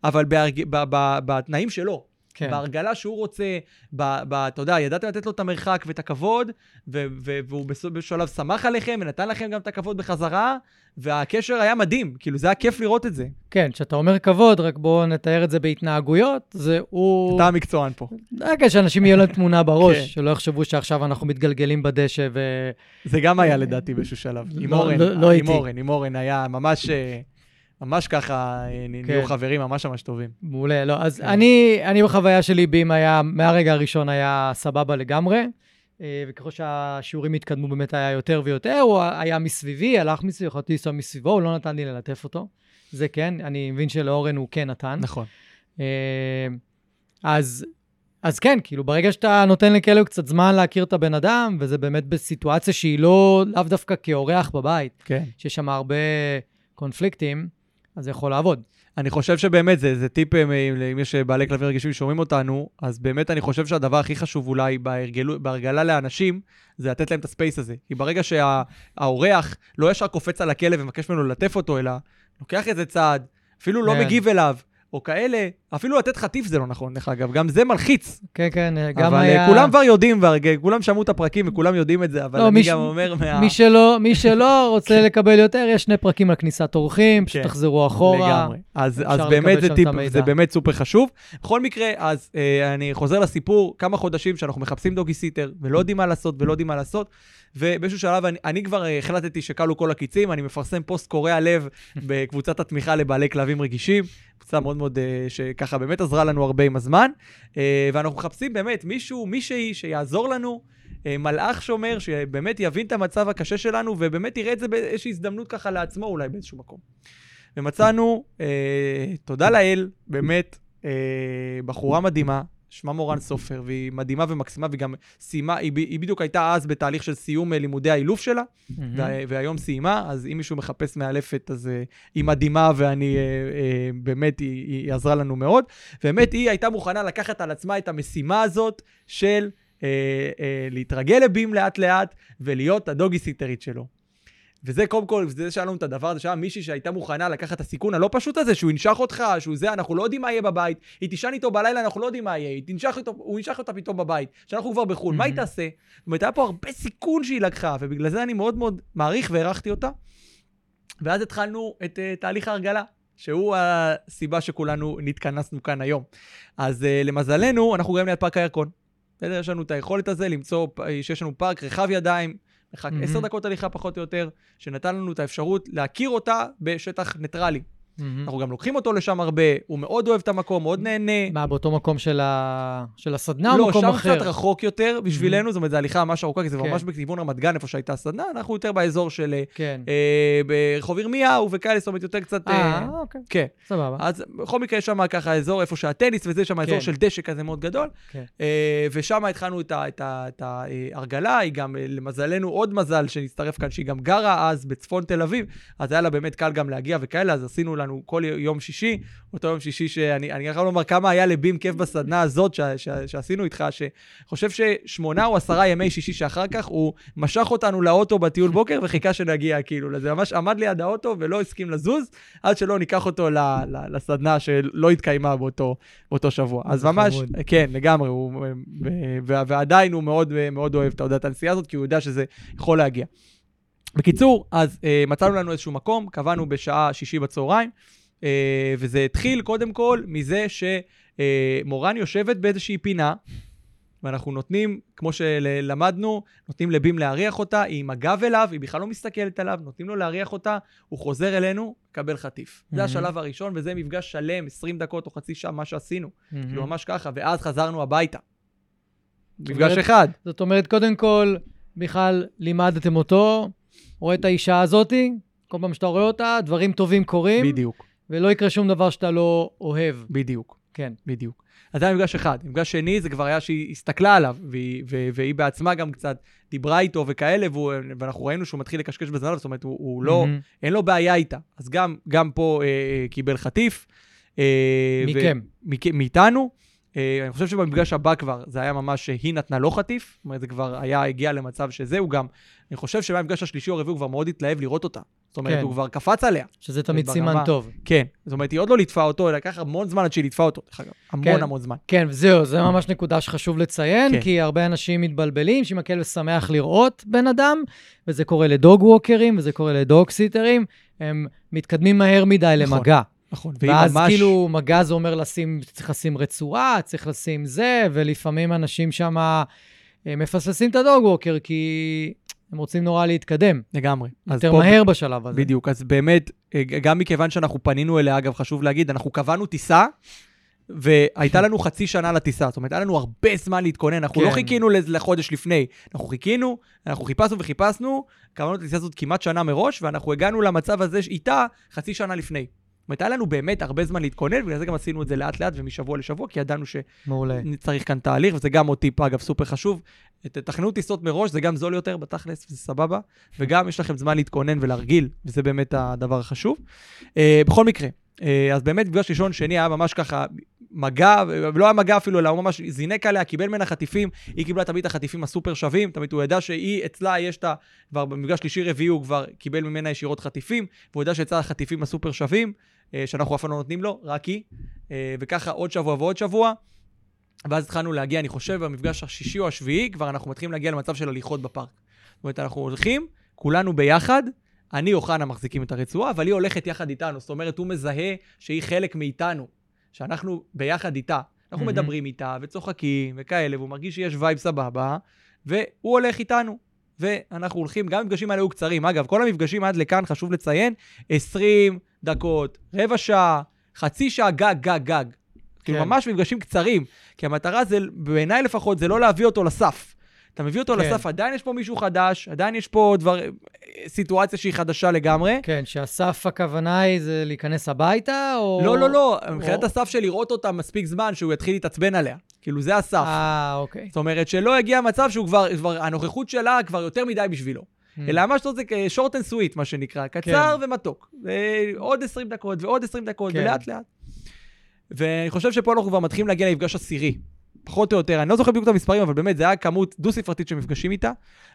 Speaker 2: אבל בהרג... ב- ב- ב- בתנאים שלו. כן. בהרגלה שהוא רוצה, ב, ב, אתה יודע, ידעתם לתת לו את המרחק ואת הכבוד, ו, ו, והוא בשלב שמח עליכם ונתן לכם גם את הכבוד בחזרה, והקשר היה מדהים, כאילו זה היה כיף לראות את זה.
Speaker 1: כן, כשאתה אומר כבוד, רק בואו נתאר את זה בהתנהגויות, זה הוא...
Speaker 2: אתה המקצוען פה.
Speaker 1: רק שאנשים יהיו להם תמונה בראש, כן. שלא יחשבו שעכשיו אנחנו מתגלגלים בדשא ו...
Speaker 2: זה גם היה לדעתי באיזשהו שלב. לא, עם אורן, לא, לא עם אורן, עם אורן היה ממש... ממש ככה אה, נהיו כן. חברים ממש ממש טובים.
Speaker 1: מעולה, לא, אז כן. אני, אני בחוויה שלי, בים היה, מהרגע הראשון היה סבבה לגמרי, אה, וככל שהשיעורים התקדמו באמת היה יותר ויותר, הוא היה מסביבי, הלך מסביבי, יכולתי לנסוע מסביבו, הוא לא נתן לי ללטף אותו. זה כן, אני מבין שלאורן הוא כן נתן.
Speaker 2: נכון. אה,
Speaker 1: אז, אז כן, כאילו, ברגע שאתה נותן לכלב קצת זמן להכיר את הבן אדם, וזה באמת בסיטואציה שהיא לא, לאו דווקא כאורח בבית,
Speaker 2: כן.
Speaker 1: שיש שם הרבה קונפליקטים, אז זה יכול לעבוד.
Speaker 2: אני חושב שבאמת, זה, זה טיפ, אה, אם יש בעלי כלבים רגישים ששומעים אותנו, אז באמת אני חושב שהדבר הכי חשוב אולי בהרגל, בהרגלה לאנשים, זה לתת להם את הספייס הזה. כי ברגע שהאורח שה, לא ישר קופץ על הכלב ומבקש ממנו ללטף אותו, אלא לוקח איזה צעד, אפילו לא כן. מגיב אליו, או כאלה, אפילו לתת חטיף זה לא נכון, דרך אגב, גם זה מלחיץ.
Speaker 1: כן, כן, גם
Speaker 2: אבל
Speaker 1: היה...
Speaker 2: אבל כולם כבר יודעים, כולם שמעו את הפרקים וכולם יודעים את זה, אבל לא, אני גם ש... אומר
Speaker 1: מה... מי שלא, מי שלא רוצה לקבל יותר, יש שני פרקים על כניסת אורחים, פשוט כן, תחזרו אחורה.
Speaker 2: לגמרי. אז, אז באמת זה טיפ, זה באמת סופר חשוב. בכל מקרה, אז אה, אני חוזר לסיפור, כמה חודשים שאנחנו מחפשים דוגי סיטר, ולא יודעים מה לעשות, ולא יודעים מה לעשות. ובאיזשהו שלב אני, אני כבר אה, החלטתי שכלו כל הקיצים, אני מפרסם פוסט קורע לב בקבוצת התמיכה לבעלי כלבים רגישים. קבוצה מאוד מאוד, אה, שככה באמת עזרה לנו הרבה עם הזמן. אה, ואנחנו מחפשים באמת מישהו, מישהי שיעזור לנו, מלאך שומר, שבאמת יבין את המצב הקשה שלנו, ובאמת יראה את זה באיזושהי הזדמנות ככה לעצמו אולי באיזשהו מקום. ומצאנו, אה, תודה לאל, באמת, אה, בחורה מדהימה, שמה מורן סופר, והיא מדהימה ומקסימה, והיא גם סיימה, היא, היא בדיוק הייתה אז בתהליך של סיום אה, לימודי האילוף שלה, mm-hmm. וה, והיום סיימה, אז אם מישהו מחפש מאלפת, אז uh, היא מדהימה, ואני, uh, uh, באמת, היא, היא עזרה לנו מאוד. באמת, היא הייתה מוכנה לקחת על עצמה את המשימה הזאת של... uh, uh, להתרגל לבים לאט-לאט ולהיות הדוגי סיטרית שלו. וזה קודם כל, זה שהיה לנו את הדבר הזה, שהיה מישהי שהייתה מוכנה לקחת את הסיכון הלא פשוט הזה, שהוא ינשך אותך, שהוא זה, אנחנו לא יודעים מה יהיה בבית, היא תישן איתו בלילה, אנחנו לא יודעים מה יהיה, תנשך איתו, הוא ינשך אותה פתאום בבית, שאנחנו כבר בחו"ל, mm-hmm. מה היא תעשה? זאת אומרת, היה פה הרבה סיכון שהיא לקחה, ובגלל זה אני מאוד מאוד מעריך והערכתי אותה. ואז התחלנו את uh, תהליך ההרגלה, שהוא הסיבה שכולנו נתכנסנו כאן היום. אז uh, למזלנו, אנחנו גם ליד פארק הירקון. בסדר? יש לנו את היכולת הזה למצוא, שיש לנו פארק רחב ידיים, מרחק mm-hmm. עשר דקות הליכה פחות או יותר, שנתן לנו את האפשרות להכיר אותה בשטח ניטרלי. Mm-hmm. אנחנו גם לוקחים אותו לשם הרבה, הוא מאוד אוהב את המקום, מאוד נהנה.
Speaker 1: מה, באותו מקום של, ה... של הסדנה לא, או מקום אחר?
Speaker 2: לא, שם קצת רחוק יותר בשבילנו, mm-hmm. זאת אומרת, זו הליכה ממש ארוכה, כי זה כן. ממש בכיוון רמת גן, איפה שהייתה הסדנה, אנחנו יותר באזור של... כן. אה, ברחוב ירמיהו וכאלה, זאת אומרת, יותר קצת...
Speaker 1: אה, אה, אוקיי.
Speaker 2: כן. סבבה. אז בכל מקרה, יש שם ככה אזור איפה שהטניס וזה, שם אזור כן. של דשא כזה מאוד גדול. כן. אה, ושם התחלנו את, ההרגלה, היא גם, למזלנו, עוד מזל שנצטרף כאן, שהיא גם גרה אז בצפון תל אביב, אז היה לה באמת קל גם להגיע וכאלה, אז עשינו לנו כל יום שישי, אותו יום שישי שאני אני יכול לומר כמה היה לבים כיף בסדנה הזאת ש, ש, שעשינו איתך, שחושב ששמונה או עשרה ימי שישי שאחר כך הוא משך אותנו לאוטו בטיול בוקר וחיכה שנגיע, כאילו, זה ממש עמד ליד האוטו ולא הסכים לזוז, עד שלא ניקח אותו ל, ל, לסדנה שלא התקיימה באותו, באותו שבוע. אז ממש, חמוד. כן, לגמרי, הוא, ועדיין הוא מאוד מאוד אוהב, את הנסיעה הזאת, כי הוא יודע שזה יכול להגיע. בקיצור, אז אה, מצאנו לנו איזשהו מקום, קבענו בשעה שישי בצהריים. אה, וזה התחיל קודם כל מזה שמורן יושבת באיזושהי פינה, ואנחנו נותנים, כמו שלמדנו, נותנים לבים להריח אותה, היא עם הגב אליו, היא בכלל לא מסתכלת עליו, נותנים לו להריח אותה, הוא חוזר אלינו, מקבל חטיף. Mm-hmm. זה השלב הראשון, וזה מפגש שלם, 20 דקות או חצי שעה, מה שעשינו. Mm-hmm. כאילו ממש ככה, ואז חזרנו הביתה. מפגש אומרת, אחד.
Speaker 1: זאת אומרת, קודם כל, בכלל לימדתם אותו, רואה את האישה הזאתי, כל פעם שאתה רואה אותה, דברים טובים קורים.
Speaker 2: בדיוק.
Speaker 1: ולא יקרה שום דבר שאתה לא אוהב.
Speaker 2: בדיוק.
Speaker 1: כן.
Speaker 2: בדיוק. אז זה היה מפגש אחד. מפגש שני, זה כבר היה שהיא הסתכלה עליו, והיא, והיא, והיא בעצמה גם קצת דיברה איתו וכאלה, והוא, ואנחנו ראינו שהוא מתחיל לקשקש בזנב, זאת אומרת, הוא, הוא לא,
Speaker 1: מהמם.
Speaker 2: אין לו בעיה איתה. אז גם, גם פה אה, אה, קיבל חטיף. אה,
Speaker 1: מכם.
Speaker 2: מכ- מאיתנו. אה, אני חושב שבמפגש הבא כבר, זה היה ממש שהיא נתנה לו חטיף. זאת אומרת, זה כבר היה, הגיע למצב שזהו גם. אני חושב שבמפגש השלישי או הרביעי הוא כבר מאוד התלהב לראות אותה. זאת אומרת,
Speaker 1: כן.
Speaker 2: הוא כבר קפץ עליה.
Speaker 1: שזה תמיד סימן טוב.
Speaker 2: כן. זאת אומרת, היא עוד לא ליטפה אותו, אלא לקח המון זמן עד שהיא ליטפה אותו, דרך אגב. המון
Speaker 1: כן.
Speaker 2: המון זמן.
Speaker 1: כן, וזהו, זה ממש נקודה שחשוב לציין,
Speaker 2: כן.
Speaker 1: כי הרבה אנשים מתבלבלים שאם הכלב שמח לראות בן אדם, וזה קורה לדוג ווקרים, וזה קורה לדוג סיטרים, הם מתקדמים מהר מדי
Speaker 2: נכון.
Speaker 1: למגע.
Speaker 2: נכון.
Speaker 1: ואז
Speaker 2: ממש...
Speaker 1: כאילו, מגע זה אומר לשים, צריך לשים רצועה, צריך לשים זה, ולפעמים אנשים שם מפספסים את הדוג ווקר, כי הם רוצים נורא להתקדם.
Speaker 2: לגמרי.
Speaker 1: יותר
Speaker 2: פה-
Speaker 1: מהר בשלב הזה.
Speaker 2: בדיוק, אז באמת, אה, גם מכיוון שאנחנו פנינו אליה, אגב, חשוב להגיד, אנחנו קבענו טיסה, והייתה לנו חצי שנה לטיסה. זאת אומרת, היה לנו הרבה זמן להתכונן, אנחנו לא
Speaker 1: כן.
Speaker 2: חיכינו לז- לחודש לפני. אנחנו חיכינו, אנחנו חיפשנו וחיפשנו, קבענו את הטיסה הזאת כמעט שנה מראש, ואנחנו הגענו למצב הזה איתה חצי שנה לפני. זאת אומרת, היה לנו באמת הרבה זמן להתכונן, ובגלל זה גם עשינו את זה לאט-לאט ומשבוע לשבוע, כי ידענו. שצריך כאן תהליך, וזה גם עוד טיפ, אגב, סופר חשוב. תתכננו טיסות מראש, זה גם זול יותר בתכלס, וזה סבבה, וגם יש לכם זמן להתכונן ולהרגיל, וזה באמת הדבר החשוב. Uh, בכל מקרה, uh, אז באמת מפגש ראשון, שני היה ממש ככה מגע, ולא היה מגע אפילו, אלא הוא ממש זינק עליה, קיבל ממנה חטיפים, היא קיבלה תמיד את החטיפים הסופר שווים, תמיד הוא ידע שהיא, אצלה יש את ה... כבר במפגש שלישי-רביעי הוא כבר קיבל ממנה ישירות חטיפים, והוא ידע שאצלה החטיפים הסופר שווים, שאנחנו אף פעם לא נותנים לו, רק היא, uh, וככה עוד שבוע ועוד שבוע. ואז התחלנו להגיע, אני חושב, במפגש השישי או השביעי, כבר אנחנו מתחילים להגיע למצב של הליכות בפארק. זאת אומרת, אנחנו הולכים, כולנו ביחד, אני או חנה מחזיקים את הרצועה, אבל היא הולכת יחד איתנו. זאת אומרת, הוא מזהה שהיא חלק מאיתנו, שאנחנו ביחד איתה. אנחנו
Speaker 1: מהמם.
Speaker 2: מדברים איתה, וצוחקים, וכאלה, והוא מרגיש שיש וייב סבבה, והוא הולך איתנו. ואנחנו הולכים, גם המפגשים האלה היו קצרים. אגב, כל המפגשים עד לכאן, חשוב לציין, 20 דקות, רבע שעה, חצי שעה, גג, גג, גג. כאילו,
Speaker 1: כן.
Speaker 2: ממש מפגשים קצרים. כי המטרה זה, בעיניי לפחות, זה לא להביא אותו לסף. אתה מביא אותו
Speaker 1: כן.
Speaker 2: לסף, עדיין יש פה מישהו חדש, עדיין יש פה דבר, סיטואציה שהיא חדשה לגמרי.
Speaker 1: כן, שהסף הכוונה היא זה להיכנס הביתה, או...
Speaker 2: לא, לא, לא,
Speaker 1: או-
Speaker 2: מבחינת הסף של לראות אותה מספיק זמן שהוא יתחיל להתעצבן עליה. כאילו, זה הסף.
Speaker 1: אה, אוקיי.
Speaker 2: זאת אומרת, שלא יגיע מצב שהוא כבר, כבר, הנוכחות שלה כבר יותר מדי בשבילו.
Speaker 1: Mm.
Speaker 2: אלא מה שאתה רוצה, short and sweet, מה שנקרא, קצר ומתוק. ועוד 20 דקות ועוד 20 דקות,
Speaker 1: כן.
Speaker 2: ולאט לאט. ואני חושב שפה אנחנו כבר מתחילים להגיע למפגש עשירי. פחות או יותר, אני לא זוכר בדיוק את המספרים, אבל באמת, זה היה כמות דו-ספרתית של מפגשים איתה,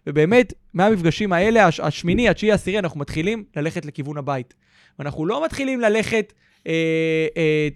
Speaker 2: ובאמת, מהמפגשים האלה, הש- השמיני, התשיעי, העשירי, אנחנו מתחילים ללכת לכיוון הבית. ואנחנו לא מתחילים ללכת, אה,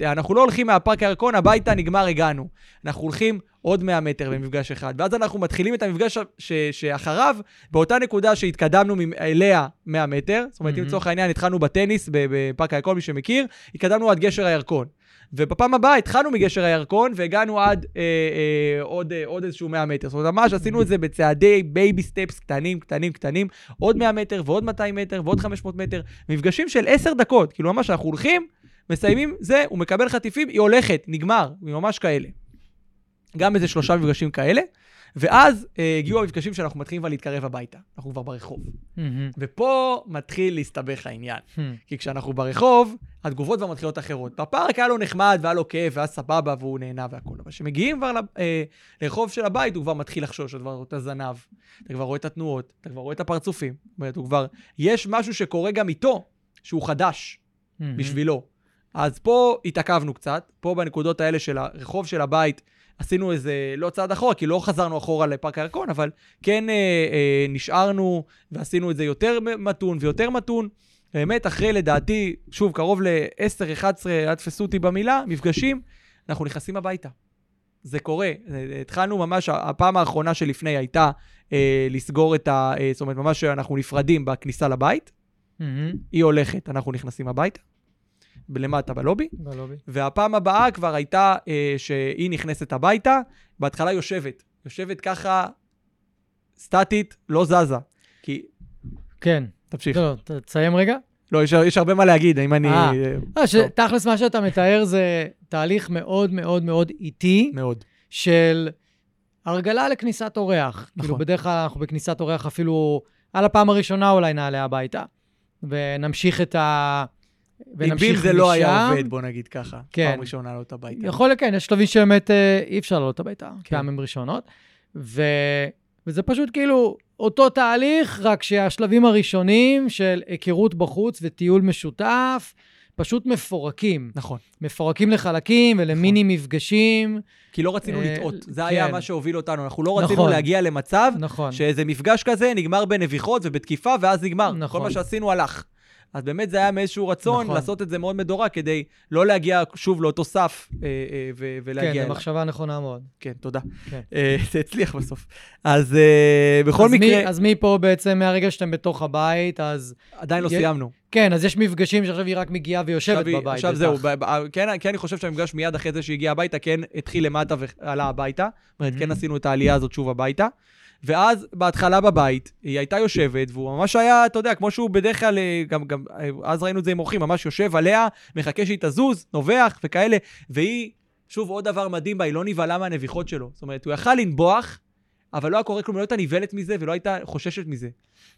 Speaker 2: אה, אנחנו לא הולכים מהפארק הירקון, הביתה, נגמר, הגענו. אנחנו הולכים עוד 100 מטר במפגש אחד, ואז אנחנו מתחילים את המפגש ש- שאחריו, באותה נקודה שהתקדמנו אליה 100 מטר, זאת אומרת, אם
Speaker 1: מהמם.
Speaker 2: לצורך העניין התחלנו בטניס בפארק הירקון, מי שמכיר, התקדמנו עד גשר הירקון. ובפעם הבאה התחלנו מגשר הירקון והגענו עד אה, אה, עוד, אה, עוד איזשהו 100 מטר. זאת אומרת, ממש עשינו את זה בצעדי baby steps קטנים, קטנים, קטנים, עוד 100 מטר ועוד 200 מטר ועוד 500 מטר, מפגשים של 10 דקות. כאילו, ממש אנחנו הולכים, מסיימים, זה, הוא מקבל חטיפים, היא הולכת, נגמר, היא ממש כאלה. גם איזה שלושה מפגשים כאלה, ואז אה, הגיעו המפגשים שאנחנו מתחילים כבר להתקרב הביתה. אנחנו כבר ברחוב.
Speaker 1: מהמם.
Speaker 2: ופה מתחיל להסתבך העניין.
Speaker 1: מהמם.
Speaker 2: כי כשאנחנו ברחוב, התגובות כבר מתחילות אחרות. בפארק היה לו נחמד והיה לו כיף והיה סבבה והוא נהנה והכול. אבל כשמגיעים כבר אה, לרחוב של הבית, הוא כבר מתחיל לחשוש, אתה כבר רואה את הזנב, אתה כבר רואה את התנועות, אתה כבר רואה את הפרצופים. זאת אומרת, הוא כבר... יש משהו שקורה גם איתו, שהוא חדש
Speaker 1: מהמם.
Speaker 2: בשבילו. אז פה התעכבנו קצת, פה בנקודות האלה של הרחוב של הבית, עשינו איזה, לא צעד אחורה, כי לא חזרנו אחורה לפארק הירקון, אבל כן אה, אה, נשארנו ועשינו את זה יותר מתון ויותר מתון. באמת, אחרי, לדעתי, שוב, קרוב ל-10, 11, אל תתפסו אותי במילה, מפגשים, אנחנו נכנסים הביתה. זה קורה. אה, התחלנו ממש, הפעם האחרונה שלפני הייתה אה, לסגור את ה... אה, זאת אומרת, ממש אנחנו נפרדים בכניסה לבית,
Speaker 1: מהמם.
Speaker 2: היא הולכת, אנחנו נכנסים הביתה, למטה בלובי,
Speaker 1: בלובי.
Speaker 2: והפעם הבאה כבר הייתה אה, שהיא נכנסת הביתה, בהתחלה יושבת. יושבת ככה סטטית, לא זזה. כי...
Speaker 1: כן.
Speaker 2: תמשיך.
Speaker 1: לא, תסיים רגע.
Speaker 2: לא, יש, יש הרבה מה להגיד, אם אני...
Speaker 1: אה.
Speaker 2: אה,
Speaker 1: אה, ש-. תכלס, מה שאתה מתאר זה תהליך מאוד מאוד מאוד איטי
Speaker 2: מאוד.
Speaker 1: של הרגלה לכניסת אורח.
Speaker 2: נכון.
Speaker 1: כאילו, בדרך כלל אנחנו בכניסת אורח אפילו על הפעם הראשונה אולי נעלה הביתה, ונמשיך את, ה... ונמשיך
Speaker 2: בים זה לא היה
Speaker 1: משם.
Speaker 2: עובד, בוא נגיד ככה.
Speaker 1: כן.
Speaker 2: פעם ראשונה לעלות הביתה.
Speaker 1: יכול להיות, כן, יש שלבים שבאמת אה, אי אפשר לעלות הביתה,
Speaker 2: כן.
Speaker 1: פעמים ראשונות. ו... וזה פשוט כאילו אותו תהליך, רק שהשלבים הראשונים של היכרות בחוץ וטיול משותף, פשוט מפורקים.
Speaker 2: נכון.
Speaker 1: מפורקים לחלקים ולמיני מפגשים.
Speaker 2: כי לא רצינו
Speaker 1: אה,
Speaker 2: לטעות. זה היה
Speaker 1: כן.
Speaker 2: מה שהוביל אותנו. אנחנו לא רצינו
Speaker 1: נכון.
Speaker 2: להגיע למצב
Speaker 1: נכון.
Speaker 2: שאיזה מפגש כזה נגמר בנביחות ובתקיפה, ואז נגמר.
Speaker 1: נכון.
Speaker 2: כל מה שעשינו הלך. אז באמת זה היה מאיזשהו רצון
Speaker 1: נכון.
Speaker 2: לעשות את זה מאוד מדורג, כדי לא להגיע שוב לאותו סף אה, אה, ו- ולהגיע
Speaker 1: כן, זו
Speaker 2: אליו.
Speaker 1: מחשבה נכונה מאוד.
Speaker 2: כן, תודה.
Speaker 1: כן.
Speaker 2: אה, זה הצליח בסוף. אז אה, בכל
Speaker 1: אז
Speaker 2: מקרה,
Speaker 1: מי, אז מפה בעצם, מהרגע שאתם בתוך הבית, אז...
Speaker 2: עדיין לא
Speaker 1: יה-
Speaker 2: סיימנו.
Speaker 1: כן, אז יש מפגשים שעכשיו היא רק מגיעה ויושבת
Speaker 2: עכשיו
Speaker 1: בבית.
Speaker 2: עכשיו. זהו, ב- ב- כן, כן, אני חושב שהמפגש מיד אחרי זה שהגיע הביתה, כן התחיל למטה ועלה הביתה. זאת אומרת, כן
Speaker 1: Mhm.
Speaker 2: עשינו את העלייה הזאת שוב הביתה. ואז, בהתחלה בבית, היא הייתה יושבת, והוא ממש היה, אתה יודע, כמו שהוא בדרך כלל, אה, גם, גם, אה, אז ראינו את זה עם אורחים, ממש יושב עליה, מחכה שהיא תזוז, נובח וכאלה, והיא, שוב, עוד דבר מדהים בה, היא לא נבהלה מהנביחות שלו. זאת אומרת, הוא יכל לנבוח, אבל לא היה קורה כלום, לא הייתה נבהלת מזה ולא הייתה חוששת מזה.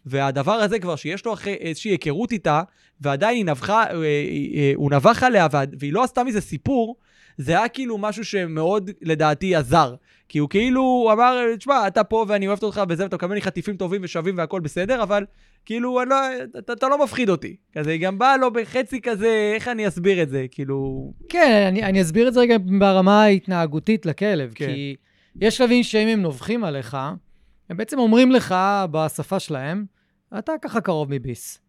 Speaker 2: והדבר הזה כבר, שיש לו אחרי איזושהי היכרות איתה, ועדיין היא נבחה, אה, הוא נבח עליה, וה- והיא לא עשתה מזה סיפור, זה היה כאילו משהו שמאוד, לדעתי, עזר. כי הוא כאילו, הוא אמר, תשמע, אתה פה ואני אוהבת אותך וזה, ואתה מקבל לי חטיפים טובים ושווים והכל בסדר, אבל כאילו, לא, אתה, אתה לא מפחיד אותי. כזה, היא גם באה לו בחצי כזה, איך אני אסביר את זה? כאילו...
Speaker 1: כן, אני, אני אסביר את זה רגע ברמה ההתנהגותית לכלב,
Speaker 2: כן.
Speaker 1: כי יש שלבים שאם הם נובחים עליך, הם בעצם אומרים לך בשפה שלהם, אתה ככה קרוב מביס,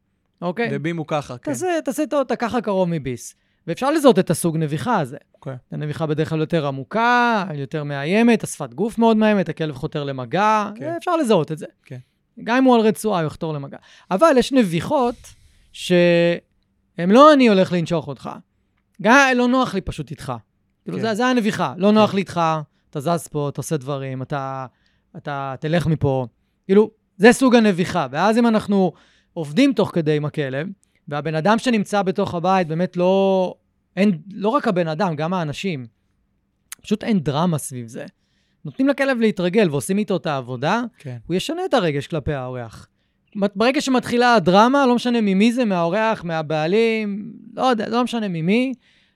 Speaker 1: אוקיי?
Speaker 2: ובים הוא ככה, כן.
Speaker 1: תעשה, תעשה טוב, אתה ככה קרוב מביס. ואפשר לזהות את הסוג נביחה הזה.
Speaker 2: אוקיי.
Speaker 1: הנביחה בדרך כלל יותר עמוקה, יותר מאיימת, השפת גוף מאוד מאיימת, הכלב חותר למגע,
Speaker 2: כן.
Speaker 1: אפשר לזהות את זה.
Speaker 2: כן.
Speaker 1: גם אם הוא על רצועה, הוא יחתור למגע. אבל יש נביחות שהן לא אני הולך לנשוך אותך. גם לא נוח לי פשוט איתך. כאילו,
Speaker 2: כן.
Speaker 1: זה, זה הנביחה. לא נוח לי איתך, אתה זז פה, אתה עושה דברים, אתה, אתה תלך מפה. כאילו, זה סוג הנביחה. ואז אם אנחנו עובדים תוך כדי עם הכלב, והבן אדם שנמצא בתוך הבית באמת לא... אין, לא רק הבן אדם, גם האנשים. פשוט אין דרמה סביב זה. נותנים לכלב להתרגל ועושים איתו את העבודה,
Speaker 2: כן.
Speaker 1: הוא ישנה את הרגש כלפי האורח. ברגע שמתחילה הדרמה, לא משנה ממי זה, מהאורח, מהבעלים, לא יודע, לא משנה ממי,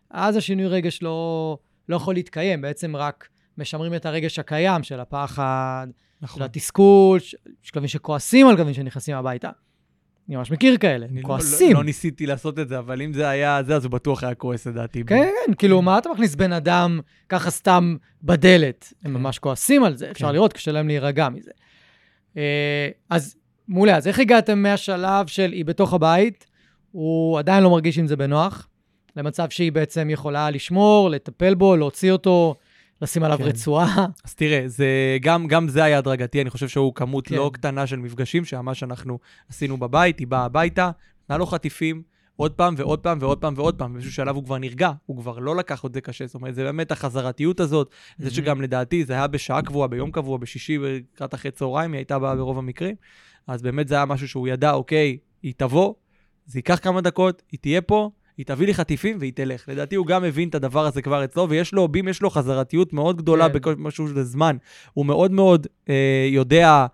Speaker 1: אז השינוי רגש לא, לא יכול להתקיים. בעצם רק משמרים את הרגש הקיים של הפחד, של
Speaker 2: נכון.
Speaker 1: התסכול, ש- יש כלבים שכועסים על כלבים שנכנסים הביתה. אני ממש מכיר כאלה,
Speaker 2: אני לא-
Speaker 1: כועסים.
Speaker 2: לא, לא ניסיתי לעשות את זה, אבל אם זה היה זה, אז הוא בטוח היה כועס לדעתי.
Speaker 1: כן, כן, כאילו, מה אתה מכניס בן אדם ככה סתם בדלת? הם
Speaker 2: כן.
Speaker 1: ממש כועסים על זה, אפשר
Speaker 2: כן.
Speaker 1: לראות, קשה להם להירגע מזה. אה, אז מעולה, אז איך הגעתם מהשלב של היא בתוך הבית, הוא עדיין לא מרגיש עם זה בנוח, למצב שהיא בעצם יכולה לשמור, לטפל בו, להוציא אותו, לשים עליו
Speaker 2: כן.
Speaker 1: רצועה?
Speaker 2: אז תראה, זה, גם, גם זה היה הדרגתי, אני חושב שהוא כמות
Speaker 1: כן.
Speaker 2: לא קטנה של מפגשים, שממש אנחנו עשינו בבית, היא באה הביתה, נתנה לו חטיפים, עוד פעם ועוד פעם ועוד פעם ועוד פעם, באיזשהו שלב הוא כבר נרגע, הוא כבר לא לקח את זה קשה, זאת אומרת, זה באמת החזרתיות הזאת, זה
Speaker 1: Mhm.
Speaker 2: שגם לדעתי זה היה בשעה קבועה, ביום קבוע, בשישי, לקראת אחרי צהריים, היא הייתה באה ברוב המקרים, אז באמת זה היה משהו שהוא ידע, אוקיי, היא תבוא, זה ייקח כמה דקות, היא תהיה פה, היא תביא לי חטיפים והיא תלך. לדעתי הוא גם הבין את הדבר הזה כבר אצלו, ויש לו, בים יש לו חזרתיות מאוד גדולה
Speaker 1: כן.
Speaker 2: בכל משהו של זמן. הוא מאוד מאוד אה, יודע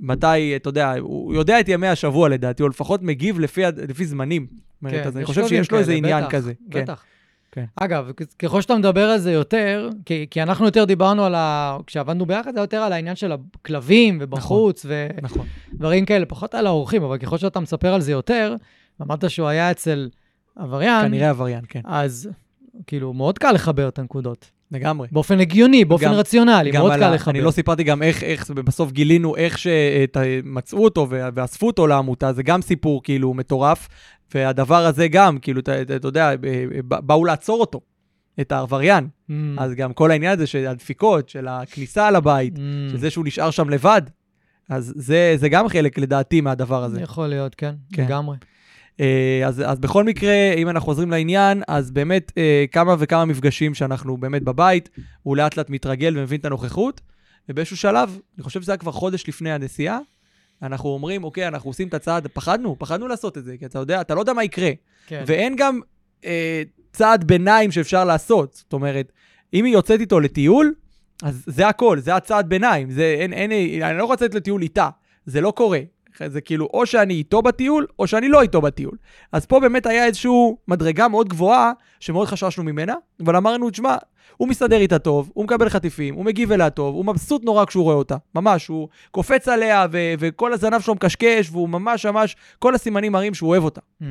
Speaker 2: מתי, אתה יודע, הוא יודע את ימי השבוע לדעתי, או לפחות מגיב לפי, לפי זמנים. אומרת, אז אני חושב שיש לו איזה עניין
Speaker 1: בטח,
Speaker 2: כזה. כן.
Speaker 1: בטח.
Speaker 2: כן.
Speaker 1: אגב, כ- ככל שאתה מדבר על זה יותר, כי, כי אנחנו יותר דיברנו על ה... כשעבדנו ביחד, זה יותר על העניין של הכלבים ובחוץ
Speaker 2: נכון.
Speaker 1: ודברים כאלה, פחות על האורחים, אבל ככל שאתה מספר על זה יותר, אמרת שהוא היה אצל עבריין,
Speaker 2: כנראה עבריין, כן.
Speaker 1: אז כאילו, מאוד קל לחבר את הנקודות.
Speaker 2: לגמרי.
Speaker 1: באופן הגיוני, באופן
Speaker 2: גם-
Speaker 1: רציונלי,
Speaker 2: גם
Speaker 1: מאוד
Speaker 2: על
Speaker 1: קל לחבר.
Speaker 2: אני לא סיפרתי גם איך, איך בסוף גילינו איך שמצאו אותו ואספו אותו לעמותה, זה גם סיפור כאילו מטורף, והדבר הזה גם, כאילו, אתה, אתה, יודע, באו לעצור אותו, את העבריין.
Speaker 1: Mm,
Speaker 2: אז גם כל העניין הזה של הדפיקות, של הכניסה לבית,
Speaker 1: mm,
Speaker 2: של זה שהוא נשאר שם לבד, אז זה, זה גם חלק, לדעתי, מהדבר הזה.
Speaker 1: יכול להיות, כן,
Speaker 2: כן.
Speaker 1: לגמרי.
Speaker 2: אה, אז, אז בכל מקרה, אם אנחנו חוזרים לעניין, אז באמת אה, כמה וכמה מפגשים שאנחנו באמת בבית, הוא לאט לאט מתרגל ומבין את הנוכחות, ובאיזשהו שלב, אני חושב שזה היה כבר חודש לפני הנסיעה, אנחנו אומרים, אוקיי, אנחנו עושים את הצעד, פחדנו, פחדנו לעשות את זה, כי אתה יודע, אתה לא יודע מה יקרה.
Speaker 1: כן.
Speaker 2: ואין גם אה, צעד ביניים שאפשר לעשות. זאת אומרת, אם היא יוצאת איתו לטיול, אז זה הכל, זה הצעד ביניים. זה, אין, אין, אני לא רוצה לצאת לטיול איתה, זה לא קורה. זה כאילו, או שאני איתו בטיול, או שאני לא איתו בטיול. אז פה באמת היה איזושהי מדרגה מאוד גבוהה, שמאוד חששנו ממנה, אבל אמרנו, תשמע, הוא מסתדר איתה טוב, הוא מקבל חטיפים, הוא מגיב אליה טוב, הוא מבסוט נורא כשהוא רואה אותה. ממש, הוא קופץ עליה, ו- וכל הזנב שלו מקשקש, והוא ממש ממש, כל הסימנים מראים שהוא אוהב אותה.
Speaker 1: Mm-hmm.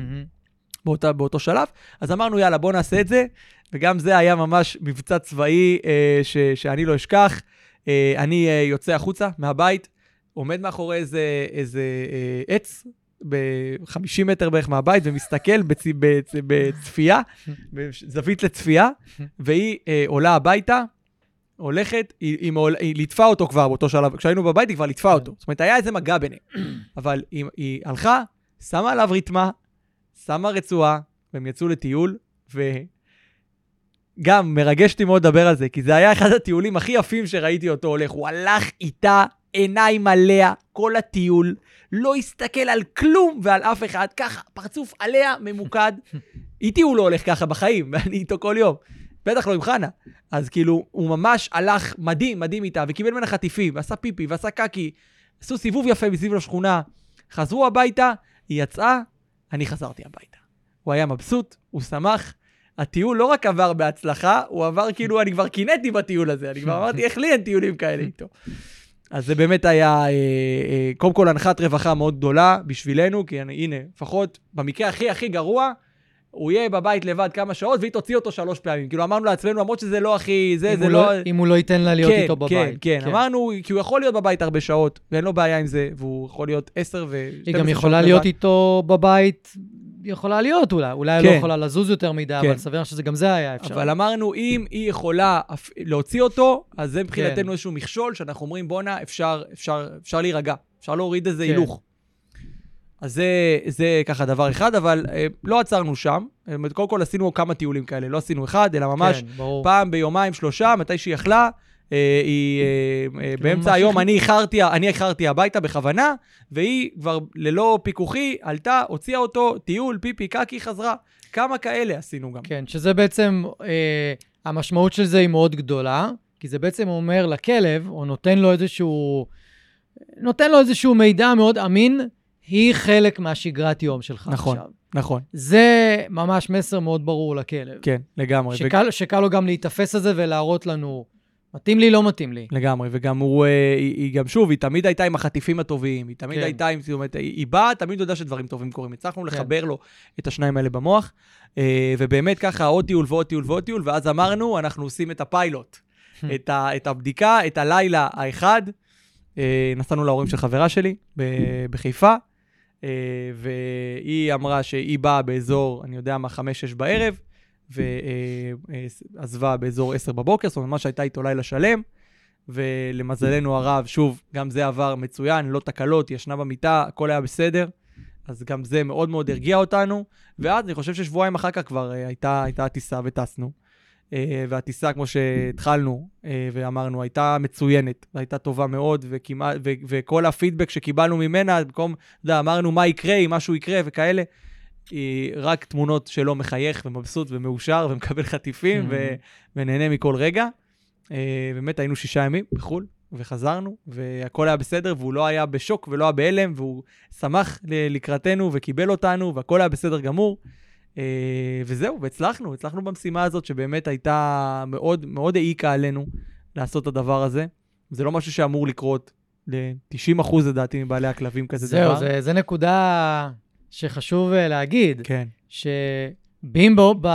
Speaker 2: באותה, באותו שלב. אז אמרנו, יאללה, בוא נעשה את זה. וגם זה היה ממש מבצע צבאי אה, ש, שאני לא אשכח. אה, אני אה, יוצא החוצה מהבית, עומד מאחורי איזה, איזה אה, עץ, ב-50 מטר בערך מהבית, ומסתכל בצ, בצ, בצפייה, בזווית לצפייה, והיא אה, עולה הביתה, הולכת, היא, היא, מעול, היא ליטפה אותו כבר באותו שלב, כשהיינו בבית היא כבר ליטפה אותו. זאת אומרת, היה איזה מגע ביניהם. אבל היא, היא הלכה, שמה עליו ריתמה, שמה רצועה, והם יצאו לטיול, וגם מרגש אותי מאוד לדבר על זה, כי זה היה אחד הטיולים הכי יפים שראיתי אותו הולך. הוא הלך איתה עיניים עליה כל הטיול, לא הסתכל על כלום ועל אף אחד, ככה, פרצוף עליה, ממוקד. איתי הוא לא הולך ככה בחיים, ואני איתו כל יום. בטח לא עם חנה. אז כאילו, הוא ממש הלך מדהים, מדהים איתה, וקיבל ממנה חטיפים, ועשה פיפי, ועשה קקי. עשו סיבוב יפה מסביב לשכונה. חזרו הביתה, היא יצאה, אני חזרתי הביתה. הוא היה מבסוט, הוא שמח. הטיול לא רק עבר בהצלחה, הוא עבר כאילו, אני כבר קינאתי בטיול הזה, אני כבר אמרתי, איך לי אין טיולים כאלה איתו. אז זה באמת היה, אה, אה, קודם כל, הנחת רווחה מאוד גדולה בשבילנו, כי אני, הנה, לפחות במקרה הכי הכי גרוע, הוא יהיה בבית לבד כמה שעות, והיא תוציא אותו שלוש פעמים. כאילו, אמרנו לעצמנו, למרות שזה לא הכי... זה, זה לא...
Speaker 1: לא... אם הוא לא ייתן לה להיות
Speaker 2: כן,
Speaker 1: איתו בבית.
Speaker 2: כן, כן, כן, אמרנו, כי הוא יכול להיות בבית הרבה שעות, ואין לו בעיה עם זה, והוא יכול להיות עשר ו...
Speaker 1: היא גם יכולה להיות איתו בבית יכולה להיות אולי, אולי כן. לא יכולה לזוז יותר מדי, כן. אבל סביר שזה גם זה היה אפשר.
Speaker 2: אבל אמרנו, אם היא יכולה להוציא אותו, אז זה מבחינתנו כן. איזשהו מכשול, שאנחנו אומרים, בואנה, אפשר, אפשר, אפשר להירגע, אפשר להוריד איזה כן. הילוך. אז זה, זה ככה דבר אחד, אבל אה, לא עצרנו שם. קודם כל עשינו כמה טיולים כאלה, לא עשינו אחד, אלא ממש כן, פעם ביומיים, שלושה, מתי שהיא יכלה, היא אה, אה, באמצע היום, אני איחרתי, אני איחרתי הביתה בכוונה, והיא כבר ללא פיקוחי עלתה, הוציאה אותו, טיול, פיפי, קקי, חזרה. כמה כאלה עשינו גם.
Speaker 1: כן, שזה בעצם, אה, המשמעות של זה היא מאוד גדולה, כי זה בעצם אומר לכלב, או נותן לו איזשהו, נותן לו איזשהו מידע מאוד אמין, היא חלק מהשגרת יום שלך
Speaker 2: נכון,
Speaker 1: עכשיו.
Speaker 2: נכון.
Speaker 1: זה ממש מסר מאוד ברור לכלב.
Speaker 2: כן, לגמרי.
Speaker 1: שקל, ו... שקל לו גם להיתפס על זה ולהראות לנו, מתאים לי, לא מתאים לי.
Speaker 2: לגמרי, וגם הוא, אה, היא, היא גם, שוב, היא תמיד הייתה עם החטיפים הטובים, היא תמיד כן. הייתה עם, זאת אומרת, היא, היא באה, תמיד יודע שדברים טובים קורים. הצלחנו כן. לחבר לו את השניים האלה במוח, אה, ובאמת ככה עוד טיול ועוד טיול ועוד טיול, ואז אמרנו, אנחנו עושים את הפיילוט, את, ה, את הבדיקה, את הלילה האחד. אה, נסענו להורים של חברה שלי בחיפה, והיא אמרה שהיא באה באזור, אני יודע מה, חמש-שש בערב, ועזבה באזור 10 בבוקר, זאת אומרת, ממש הייתה איתו לילה שלם, ולמזלנו הרב, שוב, גם זה עבר מצוין, לא תקלות, ישנה במיטה, הכל היה בסדר, אז גם זה מאוד מאוד הרגיע אותנו, ואז אני חושב ששבועיים אחר כך כבר אה, הייתה, הייתה טיסה וטסנו. אה, והטיסה, כמו שהתחלנו אה, ואמרנו, הייתה מצוינת, והייתה טובה מאוד, וכמעט, ו- וכל הפידבק שקיבלנו ממנה, במקום, אתה יודע, אמרנו מה יקרה אם משהו יקרה וכאלה, היא רק תמונות שלו מחייך ומבסוט ומאושר ומקבל חטיפים ו- ונהנה מכל רגע. Uh, באמת היינו שישה ימים בחו"ל, וחזרנו, והכל היה בסדר, והוא לא היה בשוק ולא היה בהלם, והוא שמח לקראתנו וקיבל אותנו, והכל היה בסדר גמור. Uh, וזהו, והצלחנו, הצלחנו במשימה הזאת, שבאמת הייתה מאוד מאוד העיקה עלינו לעשות את הדבר הזה. זה לא משהו שאמור לקרות ל-90 אחוז, לדעתי, מבעלי הכלבים כזה
Speaker 1: זהו, דבר. זהו, זה נקודה שחשוב אה, להגיד, כן. שבימבו, ב...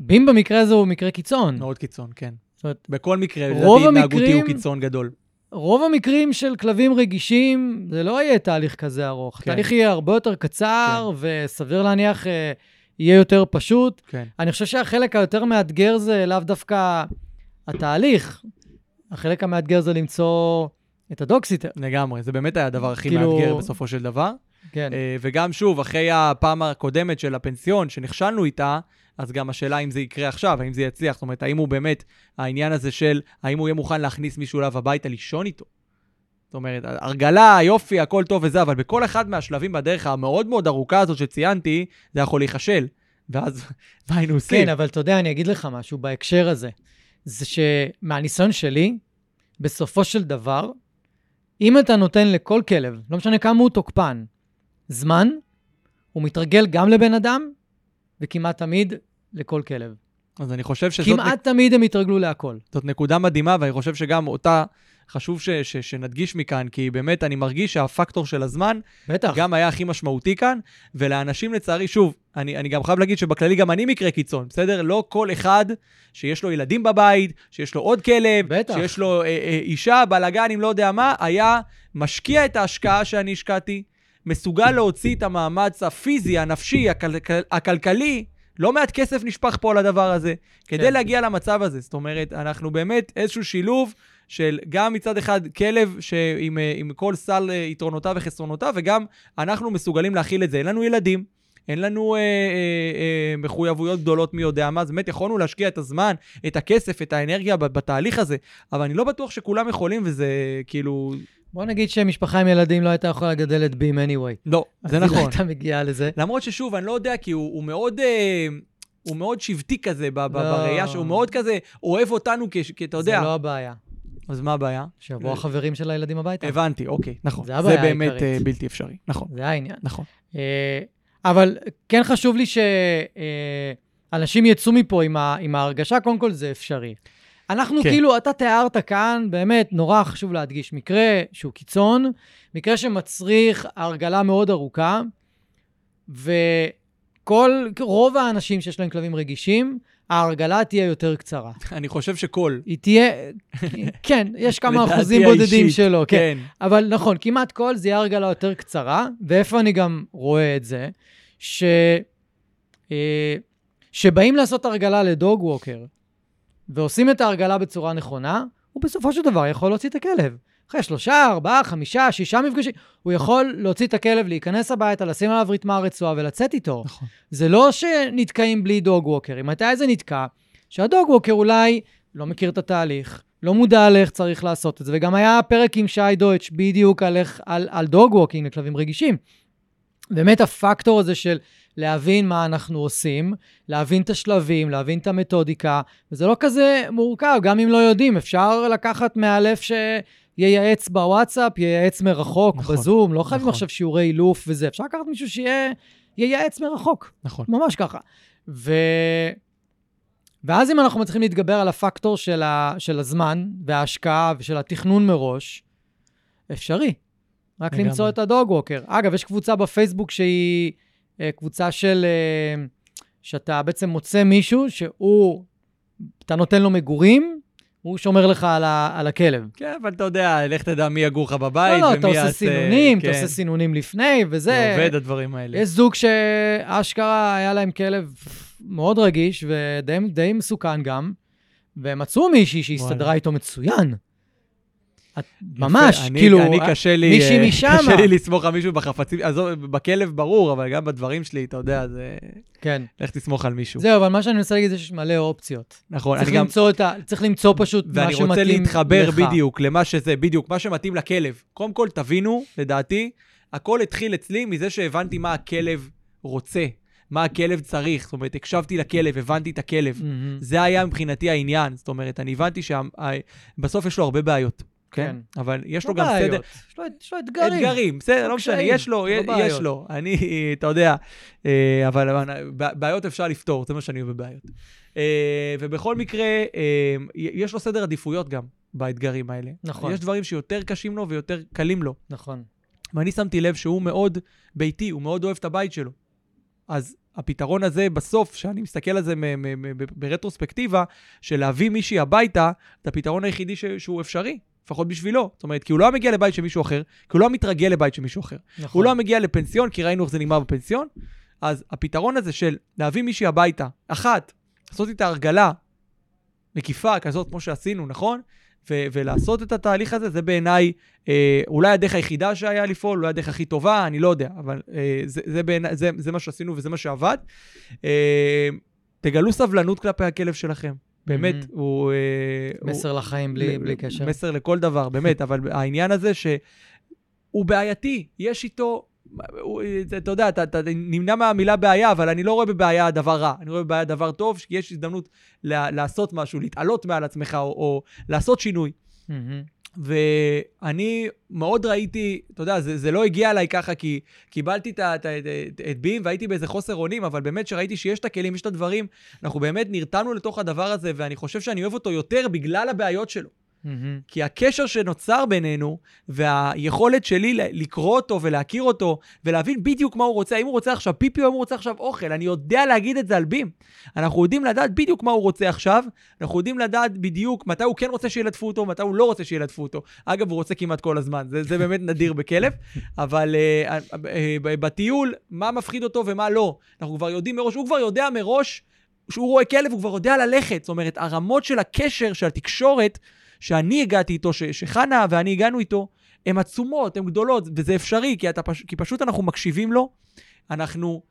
Speaker 1: בים במקרה הזה הוא מקרה קיצון.
Speaker 2: מאוד קיצון, כן. זאת אומרת, בכל מקרה, לדעתי התנהגותי הוא קיצון גדול.
Speaker 1: רוב המקרים של כלבים רגישים, זה לא יהיה תהליך כזה ארוך. כן. התהליך יהיה הרבה יותר קצר, כן. וסביר להניח אה, יהיה יותר פשוט. כן. אני חושב שהחלק היותר מאתגר זה לאו דווקא התהליך. החלק המאתגר זה למצוא את הדוקסיטר.
Speaker 2: לגמרי, זה באמת היה הדבר הכי כאילו... מאתגר בסופו של דבר. כן. Uh, וגם שוב, אחרי הפעם הקודמת של הפנסיון, שנכשלנו איתה, אז גם השאלה אם זה יקרה עכשיו, האם זה יצליח. זאת אומרת, האם הוא באמת, העניין הזה של, האם הוא יהיה מוכן להכניס מישהו אליו הביתה לישון איתו. זאת אומרת, הרגלה, יופי, הכל טוב וזה, אבל בכל אחד מהשלבים בדרך המאוד מאוד ארוכה הזאת שציינתי, זה יכול להיכשל. ואז, מה היינו עושים?
Speaker 1: כן, אבל אתה יודע, אני אגיד לך משהו בהקשר הזה. זה שמהניסיון שלי, בסופו של דבר, אם אתה נותן לכל כלב, לא משנה כמה הוא תוקפן, זמן, הוא מתרגל גם לבן אדם, וכמעט תמיד לכל כלב.
Speaker 2: אז אני חושב שזאת
Speaker 1: כמעט נק... תמיד הם יתרגלו להכל.
Speaker 2: זאת נקודה מדהימה, ואני חושב שגם אותה חשוב ש, ש, שנדגיש מכאן, כי באמת אני מרגיש שהפקטור של הזמן,
Speaker 1: בטח.
Speaker 2: גם היה הכי משמעותי כאן, ולאנשים לצערי, שוב, אני, אני גם חייב להגיד שבכללי גם אני מקרה קיצון, בסדר? לא כל אחד שיש לו ילדים בבית, שיש לו עוד כלב,
Speaker 1: בטח.
Speaker 2: שיש לו אה, אה, אישה, בלאגן, אם לא יודע מה, היה משקיע את ההשקעה שאני השקעתי, מסוגל להוציא את המאמץ הפיזי, הנפשי, הכל, הכלכלי, לא מעט כסף נשפך פה על הדבר הזה, כדי כן. להגיע למצב הזה. זאת אומרת, אנחנו באמת איזשהו שילוב של גם מצד אחד כלב שעם, אה, עם כל סל אה, יתרונותיו וחסרונותיו, וגם אנחנו מסוגלים להכיל את זה. אין לנו ילדים, אין לנו אה, אה, אה, מחויבויות גדולות מי יודע מה, אז באמת יכולנו להשקיע את הזמן, את הכסף, את האנרגיה בתהליך הזה, אבל אני לא בטוח שכולם יכולים, וזה כאילו...
Speaker 1: בוא נגיד שמשפחה עם ילדים לא הייתה יכולה לגדל את בים anyway.
Speaker 2: לא, זה נכון. אז היא לא
Speaker 1: הייתה מגיעה לזה.
Speaker 2: למרות ששוב, אני לא יודע, כי הוא, הוא מאוד... אה, הוא מאוד שבטי כזה לא. בראייה שהוא מאוד כזה אוהב אותנו, כי אתה יודע...
Speaker 1: זה לא הבעיה.
Speaker 2: אז מה הבעיה?
Speaker 1: שיבואו החברים של הילדים הביתה.
Speaker 2: הבנתי, אוקיי, נכון. זה הבעיה העיקרית. זה באמת uh, בלתי אפשרי, נכון.
Speaker 1: זה העניין.
Speaker 2: נכון. Uh,
Speaker 1: אבל כן חשוב לי שאנשים uh, יצאו מפה עם, ה, עם ההרגשה, קודם כל זה אפשרי. אנחנו כן. כאילו, אתה תיארת כאן, באמת, נורא חשוב להדגיש, מקרה שהוא קיצון, מקרה שמצריך הרגלה מאוד ארוכה, וכל, רוב האנשים שיש להם כלבים רגישים, ההרגלה תהיה יותר קצרה.
Speaker 2: אני חושב שכל.
Speaker 1: היא תהיה, כן, יש כמה אחוזים בודדים שלו, כן. כן. אבל נכון, כמעט כל זה יהיה הרגלה יותר קצרה, ואיפה אני גם רואה את זה? ש... אה, שבאים לעשות הרגלה ל dog walker, ועושים את ההרגלה בצורה נכונה, הוא בסופו של דבר יכול להוציא את הכלב. אחרי שלושה, ארבעה, חמישה, שישה מפגשים, הוא יכול להוציא את הכלב, להיכנס הביתה, לשים עליו ריתמה רצועה ולצאת איתו. נכון. זה לא שנתקעים בלי dog walker. אם מתי זה נתקע? שה dog walker אולי לא מכיר את התהליך, לא מודע על איך צריך לעשות את זה, וגם היה פרק עם שי דויטש בדיוק על, איך, על, על dog walking לכלבים רגישים. באמת הפקטור הזה של להבין מה אנחנו עושים, להבין את השלבים, להבין את המתודיקה, וזה לא כזה מורכב, גם אם לא יודעים, אפשר לקחת מאלף שייעץ בוואטסאפ, ייעץ מרחוק, נכון, בזום, לא חייבים נכון. עכשיו שיעורי אילוף וזה, אפשר לקחת מישהו שייעץ מרחוק.
Speaker 2: נכון.
Speaker 1: ממש ככה. ו... ואז אם אנחנו מצליחים להתגבר על הפקטור של, ה... של הזמן וההשקעה ושל התכנון מראש, אפשרי. רק למצוא את הדוג ווקר. אגב, יש קבוצה בפייסבוק שהיא קבוצה של... אה, שאתה בעצם מוצא מישהו שהוא, אתה נותן לו מגורים, הוא שומר לך על, ה, על הכלב.
Speaker 2: כן, אבל אתה יודע, לך תדע מי יגור לך בבית
Speaker 1: לא, לא, אתה עושה סינונים, כן. אתה עושה סינונים לפני, וזה...
Speaker 2: זה עובד, הדברים האלה.
Speaker 1: יש זוג שאשכרה היה להם כלב מאוד רגיש ודי מסוכן גם, והם מצאו מישהי שהסתדרה איתו מצוין. את ממש,
Speaker 2: אני,
Speaker 1: כאילו,
Speaker 2: אני קשה לי,
Speaker 1: מישהי אה, משם. קשה
Speaker 2: לי לסמוך על מישהו בחפצים, עזוב, בכלב ברור, אבל גם בדברים שלי, אתה יודע, זה...
Speaker 1: כן.
Speaker 2: לך תסמוך על מישהו.
Speaker 1: זהו, אבל מה שאני מנסה להגיד זה שיש מלא אופציות.
Speaker 2: נכון,
Speaker 1: אני גם... למצוא את ה... צריך למצוא פשוט מה שמתאים לך.
Speaker 2: ואני רוצה להתחבר בדיוק למה שזה, בדיוק, מה שמתאים לכלב. קודם כל, תבינו, לדעתי, הכל התחיל אצלי מזה שהבנתי מה הכלב רוצה. מה הכלב צריך, זאת אומרת, הקשבתי לכלב, הבנתי את הכלב. Mm-hmm. זה היה מבחינתי העניין, זאת אומרת, אני הבנתי שבסוף יש לו הרבה בעיות. כן? כן. אבל יש לו גם סדר...
Speaker 1: יש לו, יש לו אתגרים.
Speaker 2: אתגרים, בסדר, לא משנה, יש לו, יש, יש לו. אני, אתה יודע, אה, אבל בעיות אפשר לפתור, זה מה שאני אוהב בבעיות. אה, ובכל מקרה, אה, יש לו סדר עדיפויות גם באתגרים האלה.
Speaker 1: נכון.
Speaker 2: יש דברים שיותר קשים לו ויותר קלים לו.
Speaker 1: נכון.
Speaker 2: ואני שמתי לב שהוא מאוד ביתי, הוא מאוד אוהב את הבית שלו. אז הפתרון הזה בסוף, שאני מסתכל על זה ברטרוספקטיבה, של להביא מישהי הביתה, זה הפתרון היחידי שהוא אפשרי. לפחות בשבילו. זאת אומרת, כי הוא לא מגיע לבית של מישהו אחר, כי הוא לא מתרגל לבית של מישהו אחר. נכון. הוא לא מגיע לפנסיון, כי ראינו איך זה נגמר בפנסיון. אז הפתרון הזה של להביא מישהי הביתה, אחת, לעשות איתה הרגלה מקיפה כזאת, כמו שעשינו, נכון? ו- ולעשות את התהליך הזה, זה בעיניי אה, אולי הדרך היחידה שהיה לפעול, אולי הדרך הכי טובה, אני לא יודע, אבל אה, זה, זה, בעיני, זה, זה מה שעשינו וזה מה שעבד. אה, תגלו סבלנות כלפי הכלב שלכם. באמת, mm-hmm. הוא...
Speaker 1: אה, מסר הוא, לחיים בלי, בלי קשר.
Speaker 2: מסר לכל דבר, באמת, אבל העניין הזה שהוא בעייתי, יש איתו... הוא, אתה יודע, אתה, אתה נמנע מהמילה בעיה, אבל אני לא רואה בבעיה דבר רע. אני רואה בבעיה דבר טוב, שיש הזדמנות ל- לעשות משהו, להתעלות מעל עצמך, או, או לעשות שינוי. Mm-hmm. ואני מאוד ראיתי, אתה יודע, זה, זה לא הגיע אליי ככה, כי קיבלתי את, את, את, את, את בים והייתי באיזה חוסר אונים, אבל באמת שראיתי שיש את הכלים, יש את הדברים, אנחנו באמת נרתמנו לתוך הדבר הזה, ואני חושב שאני אוהב אותו יותר בגלל הבעיות שלו. Mm-hmm. כי הקשר שנוצר בינינו, והיכולת שלי לקרוא אותו ולהכיר אותו, ולהבין בדיוק מה הוא רוצה, האם הוא רוצה עכשיו פיפי או אם הוא רוצה עכשיו אוכל, אני יודע להגיד את זה על בים. אנחנו יודעים לדעת בדיוק מה הוא רוצה עכשיו, אנחנו יודעים לדעת בדיוק מתי הוא כן רוצה שילטפו אותו, מתי הוא לא רוצה שילטפו אותו. אגב, הוא רוצה כמעט כל הזמן, זה, זה באמת נדיר בכלב, אבל uh, uh, uh, בטיול, מה מפחיד אותו ומה לא. אנחנו כבר יודעים מראש, הוא כבר יודע מראש, כשהוא רואה כלב, הוא כבר יודע ללכת. זאת אומרת, הרמות של הקשר, של התקשורת, שאני הגעתי איתו, ש, שחנה ואני הגענו איתו, הן עצומות, הן גדולות, וזה אפשרי, כי, אתה, כי פשוט אנחנו מקשיבים לו, אנחנו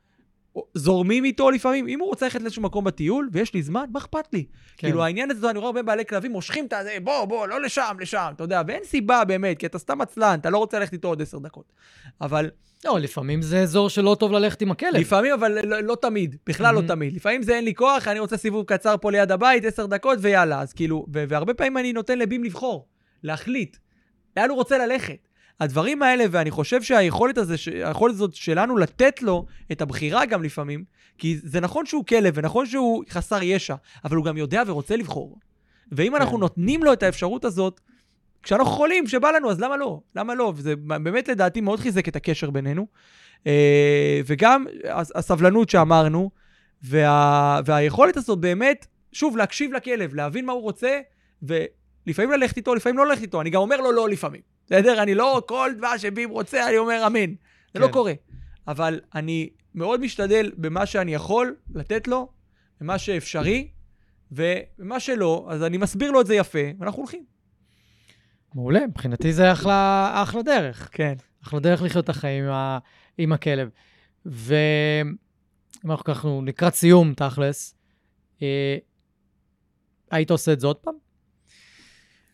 Speaker 2: זורמים איתו לפעמים. אם הוא רוצה ללכת לאיזשהו מקום בטיול, ויש לי זמן, מה אכפת לי? כן. כאילו, העניין הזה, אני רואה הרבה בעלי כלבים, מושכים את הזה, בוא, בוא, לא לשם, לשם, אתה יודע, ואין סיבה באמת, כי אתה סתם עצלן, אתה לא רוצה ללכת איתו עוד עשר דקות. אבל...
Speaker 1: לא, לפעמים זה אזור שלא טוב ללכת עם הכלב.
Speaker 2: לפעמים, אבל לא, לא תמיד, בכלל mm-hmm. לא תמיד. לפעמים זה אין לי כוח, אני רוצה סיבוב קצר פה ליד הבית, עשר דקות, ויאללה. אז כאילו, והרבה פעמים אני נותן לבים לבחור, להחליט, לאן הוא רוצה ללכת. הדברים האלה, ואני חושב שהיכולת הזה, היכולת הזאת שלנו לתת לו את הבחירה גם לפעמים, כי זה נכון שהוא כלב, ונכון שהוא חסר ישע, אבל הוא גם יודע ורוצה לבחור. ואם כן. אנחנו נותנים לו את האפשרות הזאת, כשאנחנו חולים, שבא לנו, אז למה לא? למה לא? וזה באמת לדעתי מאוד חיזק את הקשר בינינו. אה, וגם הסבלנות שאמרנו, וה, והיכולת הזאת באמת, שוב, להקשיב לכלב, להבין מה הוא רוצה, ולפעמים ללכת איתו, לפעמים לא ללכת איתו. אני גם אומר לו לא לפעמים. בסדר? אני לא, כל דבר שבים רוצה, אני אומר אמן. זה לא כן. לא קורה. אבל אני מאוד משתדל במה שאני יכול לתת לו, במה שאפשרי, ומה שלא, אז אני מסביר לו את זה יפה, ואנחנו הולכים.
Speaker 1: מעולה, מבחינתי זה אחלה, אחלה דרך.
Speaker 2: כן.
Speaker 1: אחלה דרך לחיות את החיים עם, ה, עם הכלב. ואם אנחנו ככה לקראת סיום, תכלס, אה, היית עושה את זה עוד פעם?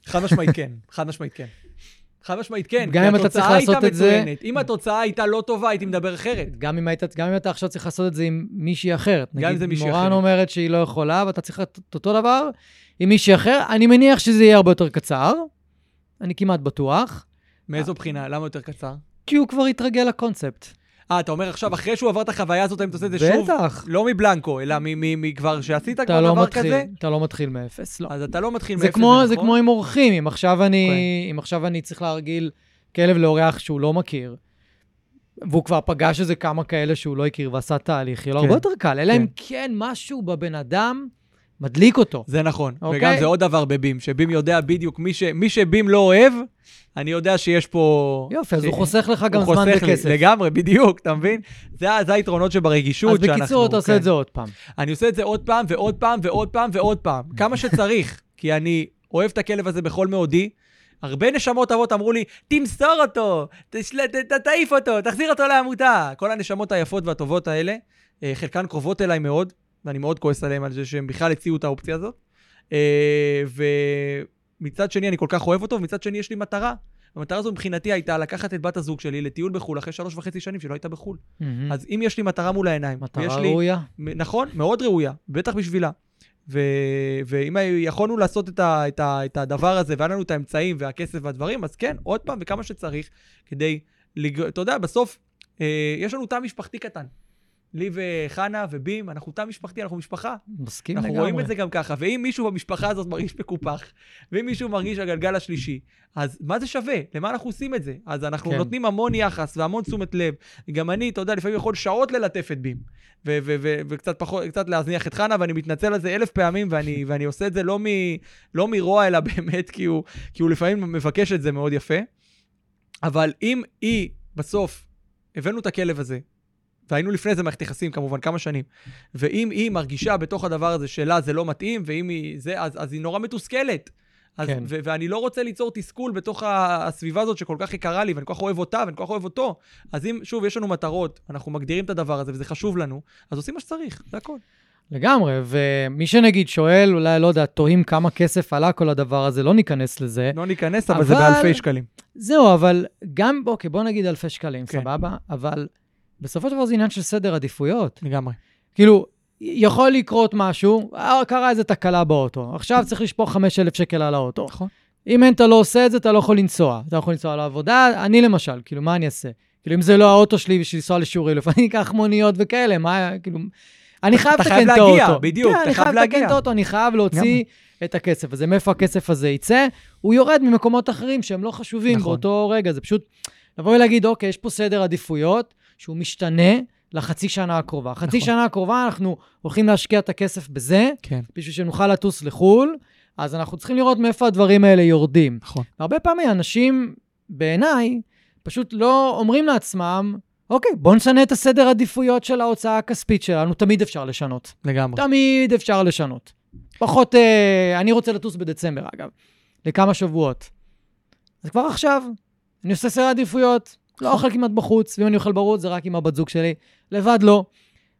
Speaker 2: חד משמעית כן, חד משמעית כן. חד משמעית כן.
Speaker 1: גם אם אתה צריך לעשות את זה...
Speaker 2: אם התוצאה הייתה לא טובה, הייתי מדבר אחרת.
Speaker 1: גם אם, היית, גם אם אתה עכשיו צריך לעשות את זה עם מישהי אחרת.
Speaker 2: גם אם זה מישהי אחרת.
Speaker 1: נגיד, מורן אומרת שהיא לא יכולה, ואתה צריך את אותו דבר עם מישהי אחר, אני מניח שזה יהיה הרבה יותר קצר. אני כמעט בטוח.
Speaker 2: מאיזו בחינה? למה יותר קצר?
Speaker 1: כי הוא כבר התרגל לקונספט.
Speaker 2: אה, אתה אומר עכשיו, אחרי שהוא עבר את החוויה הזאת, אם אתה עושה את זה שוב?
Speaker 1: בטח.
Speaker 2: לא מבלנקו, אלא מכבר שעשית כבר לא דבר
Speaker 1: מתחיל,
Speaker 2: כזה?
Speaker 1: אתה לא מתחיל מאפס, לא.
Speaker 2: אז אתה לא מתחיל מאפס,
Speaker 1: כמו, זה נכון? זה כמו עם אורחים, אם עכשיו אני, okay. אם עכשיו אני צריך להרגיל כלב לאורח שהוא לא מכיר, והוא כבר פגש איזה כמה כאלה שהוא לא הכיר ועשה תהליך, יהיה לו כן. הרבה יותר קל, אלא כן. אם כן משהו בבן אדם מדליק אותו.
Speaker 2: זה נכון. אוקיי? וגם זה עוד דבר בבים, שבים יודע בדיוק, מי, ש, מי שבים לא אוהב, אני יודע שיש פה...
Speaker 1: יופי, אז הוא חוסך לך גם זמן וכסף.
Speaker 2: לי, לגמרי, בדיוק, אתה מבין? זה, זה היתרונות שברגישות
Speaker 1: שאנחנו... אז בקיצור, אתה עושה כן. את זה עוד פעם.
Speaker 2: אני עושה את זה עוד פעם ועוד פעם ועוד פעם ועוד פעם. כמה שצריך, כי אני אוהב את הכלב הזה בכל מאודי. הרבה נשמות אבות אמרו לי, תמסור אותו, תעיף אותו, תחזיר אותו לעמותה. כל הנשמות היפות והטובות האלה, אה, חלקן קרובות אליי מאוד, ואני מאוד כועס עליהם על זה שהם בכלל הציעו את האופציה הזאת. אה, ומצד שני, אני כל כך אוהב אותו, ומצד שני, יש לי מטרה. המטרה הזו מבחינתי הייתה לקחת את בת הזוג שלי לטיול בחו"ל אחרי שלוש וחצי שנים שלא הייתה בחו"ל. Mm-hmm. אז אם יש לי מטרה מול העיניים,
Speaker 1: מטרה ראויה.
Speaker 2: לי... נכון, מאוד ראויה, בטח בשבילה. ו... ואם יכולנו לעשות את, ה... את, ה... את הדבר הזה, והיה לנו את האמצעים והכסף והדברים, אז כן, עוד פעם, וכמה שצריך, כדי, לג... אתה יודע, בסוף, אה, יש לנו תא משפחתי קטן. לי וחנה ובים, אנחנו תא משפחתי, אנחנו משפחה.
Speaker 1: מסכים
Speaker 2: לגמרי.
Speaker 1: אנחנו
Speaker 2: רואים את זה גם ככה. ואם מישהו במשפחה הזאת מרגיש מקופח, ואם מישהו מרגיש הגלגל השלישי, אז מה זה שווה? למה אנחנו עושים את זה? אז אנחנו כן. נותנים המון יחס והמון תשומת לב. גם אני, אתה יודע, לפעמים יכול שעות ללטף את בים. וקצת פחות, קצת להזניח את חנה, ואני מתנצל על זה אלף פעמים, ואני, ואני עושה את זה לא, מ, לא מרוע, אלא באמת כי הוא, כי הוא לפעמים מבקש את זה מאוד יפה. אבל אם היא, בסוף, הבאנו את הכלב הזה, והיינו לפני זה מערכת יחסים כמובן כמה שנים, ואם היא מרגישה בתוך הדבר הזה שלה זה לא מתאים, ואם היא זה, אז, אז היא נורא מתוסכלת. אז, כן. ו- ואני לא רוצה ליצור תסכול בתוך הסביבה הזאת שכל כך יקרה לי, ואני כל כך אוהב אותה, ואני כל כך אוהב אותו. אז אם, שוב, יש לנו מטרות, אנחנו מגדירים את הדבר הזה, וזה חשוב לנו, אז עושים מה שצריך, זה הכול.
Speaker 1: לגמרי, ומי שנגיד שואל, אולי, לא יודע, תוהים כמה כסף עלה כל הדבר הזה, לא ניכנס לזה.
Speaker 2: לא ניכנס, אבל, אבל זה באלפי שקלים.
Speaker 1: זהו, אבל גם, אוקיי, בוא נגיד אלפי שקלים, כן. סבבה? אבל בסופו של דבר זה עניין של סדר עדיפויות.
Speaker 2: לגמרי.
Speaker 1: כאילו, יכול לקרות משהו, אה, קרה איזו תקלה באוטו, עכשיו צריך לשפוך 5,000 שקל על האוטו.
Speaker 2: נכון.
Speaker 1: אם אין, אתה לא עושה את זה, אתה לא יכול לנסוע. אתה לא יכול לנסוע לעבודה, אני למשל, כאילו, מה אני אעשה? כאילו, אם זה לא האוטו שלי בשביל לנסוע לשיעורי אלוף, אני אקח מוניות וכאלה, מה, כאילו... אני חייב
Speaker 2: אתה
Speaker 1: לתקן
Speaker 2: חייב
Speaker 1: את
Speaker 2: להגיע,
Speaker 1: האוטו.
Speaker 2: בדיוק,
Speaker 1: כן,
Speaker 2: אתה
Speaker 1: אני
Speaker 2: חייב
Speaker 1: חייב לתקן
Speaker 2: להגיע.
Speaker 1: את האוטו, אני חייב להוציא את הכסף הזה. מאיפה הכסף הזה יצא? הוא יורד ממקומות אחרים שהם לא חשובים
Speaker 2: נכון.
Speaker 1: באותו רגע. זה פשוט לבוא ולהגיד, אוקיי, יש פה סדר עדיפויות שהוא משתנה לחצי שנה הקרובה. חצי
Speaker 2: נכון.
Speaker 1: שנה הקרובה אנחנו הולכים להשקיע את הכסף בזה,
Speaker 2: כן,
Speaker 1: בשביל שנוכל לטוס לחו"ל, אז אנחנו צריכים לראות מאיפה הדברים האלה יורדים.
Speaker 2: נכון.
Speaker 1: הרבה פעמים אנשים, בעיניי, פשוט לא אומרים לעצמם, אוקיי, בואו נשנה את הסדר עדיפויות של ההוצאה הכספית שלנו, תמיד אפשר לשנות.
Speaker 2: לגמרי.
Speaker 1: תמיד אפשר לשנות. פחות, אה, אני רוצה לטוס בדצמבר, אגב, לכמה שבועות. אז כבר עכשיו, אני עושה סדר עדיפויות, לא אוכל כמעט בחוץ, ואם אני אוכל בחוץ זה רק עם הבת זוג שלי, לבד לא.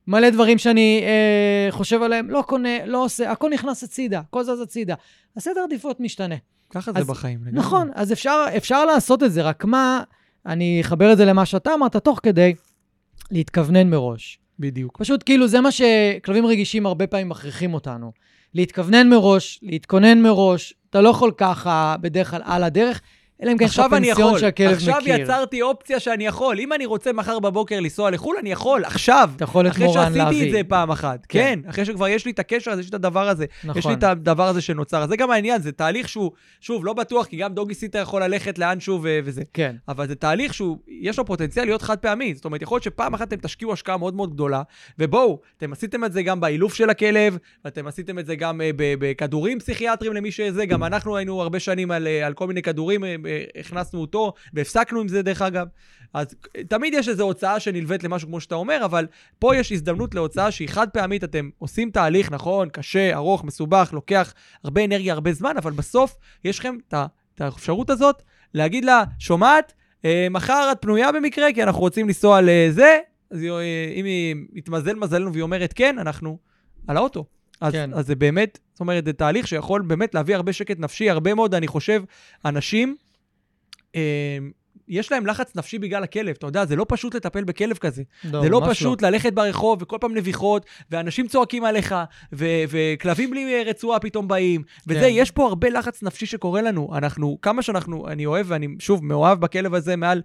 Speaker 1: מלא דברים שאני אה, חושב עליהם, לא קונה, לא עושה, הכל נכנס הצידה, הכל זז הצידה. הסדר עדיפויות משתנה.
Speaker 2: ככה זה בחיים. לגמרי.
Speaker 1: נכון, אז אפשר, אפשר לעשות את זה, רק מה, אני אחבר את זה למה שאתה אמרת, תוך כדי להתכוונן מראש.
Speaker 2: בדיוק.
Speaker 1: פשוט כאילו זה מה שכלבים רגישים הרבה פעמים מכריחים אותנו. להתכוונן מראש, להתכונן מראש, אתה לא יכול ככה בדרך כלל על הדרך, אלא אם כן יש לך
Speaker 2: עכשיו
Speaker 1: פנסיון
Speaker 2: יכול.
Speaker 1: שהכלב
Speaker 2: עכשיו
Speaker 1: מכיר.
Speaker 2: יצרתי אופציה שאני יכול. אם אני רוצה מחר בבוקר לנסוע לחו"ל, אני יכול, עכשיו.
Speaker 1: אתה יכול את
Speaker 2: אחרי
Speaker 1: מורן
Speaker 2: שעשיתי
Speaker 1: להביא.
Speaker 2: את זה פעם אחת.
Speaker 1: כן.
Speaker 2: כן, אחרי שכבר יש לי את הקשר הזה, יש לי את הדבר הזה.
Speaker 1: נכון.
Speaker 2: יש לי את הדבר הזה שנוצר. זה גם העניין, זה תהליך שהוא, שוב, לא בטוח, כי גם דוגי סיטר יכול ללכת לאנשהו ו- וזה.
Speaker 1: כן,
Speaker 2: אבל זה תהליך שהוא, יש לו פוטנציאל להיות חד פעמי. זאת אומרת, יכול להיות שפעם אחת אתם תשקיעו השקעה מאוד מאוד גדולה, ובואו, אתם עשיתם את זה גם באילוף של הכלב, ואתם עשיתם את זה גם אה, בכדורים פסיכיאטריים למי שזה, גם אנחנו היינו הרבה שנים על, אה, על כל מיני כדורים, אה, הכנסנו אותו, והפסקנו עם זה דרך אגב. אז תמיד יש איזו הוצאה שנלווית למשהו כמו שאתה אומר, אבל פה יש הזדמנות להוצאה שהיא חד פעמית, אתם עושים תהליך, נכון, קשה, ארוך, מסובך, לוקח הרבה אנרגיה, הרבה זמן, אבל בסוף יש לכם את האפשרות הזאת להגיד לה, שומעת, אה, מחר את פנויה במקרה, כי אנחנו רוצים לנסוע לזה, אז אה, אם היא מתמזל מזלנו והיא אומרת כן, אנחנו על האוטו. אז,
Speaker 1: כן.
Speaker 2: אז זה באמת, זאת אומרת, זה תהליך שיכול באמת להביא הרבה שקט נפשי, הרבה מאוד, אני חושב, אנשים, יש להם לחץ נפשי בגלל הכלב, אתה יודע, זה לא פשוט לטפל בכלב כזה. זה לא פשוט ללכת ברחוב וכל פעם נביחות, ואנשים צועקים עליך, ו- וכלבים בלי אה, רצועה פתאום באים, וזה,
Speaker 1: כן.
Speaker 2: יש פה הרבה לחץ נפשי שקורה לנו. אנחנו, כמה שאנחנו, אני אוהב, ואני שוב מאוהב בכלב הזה מעל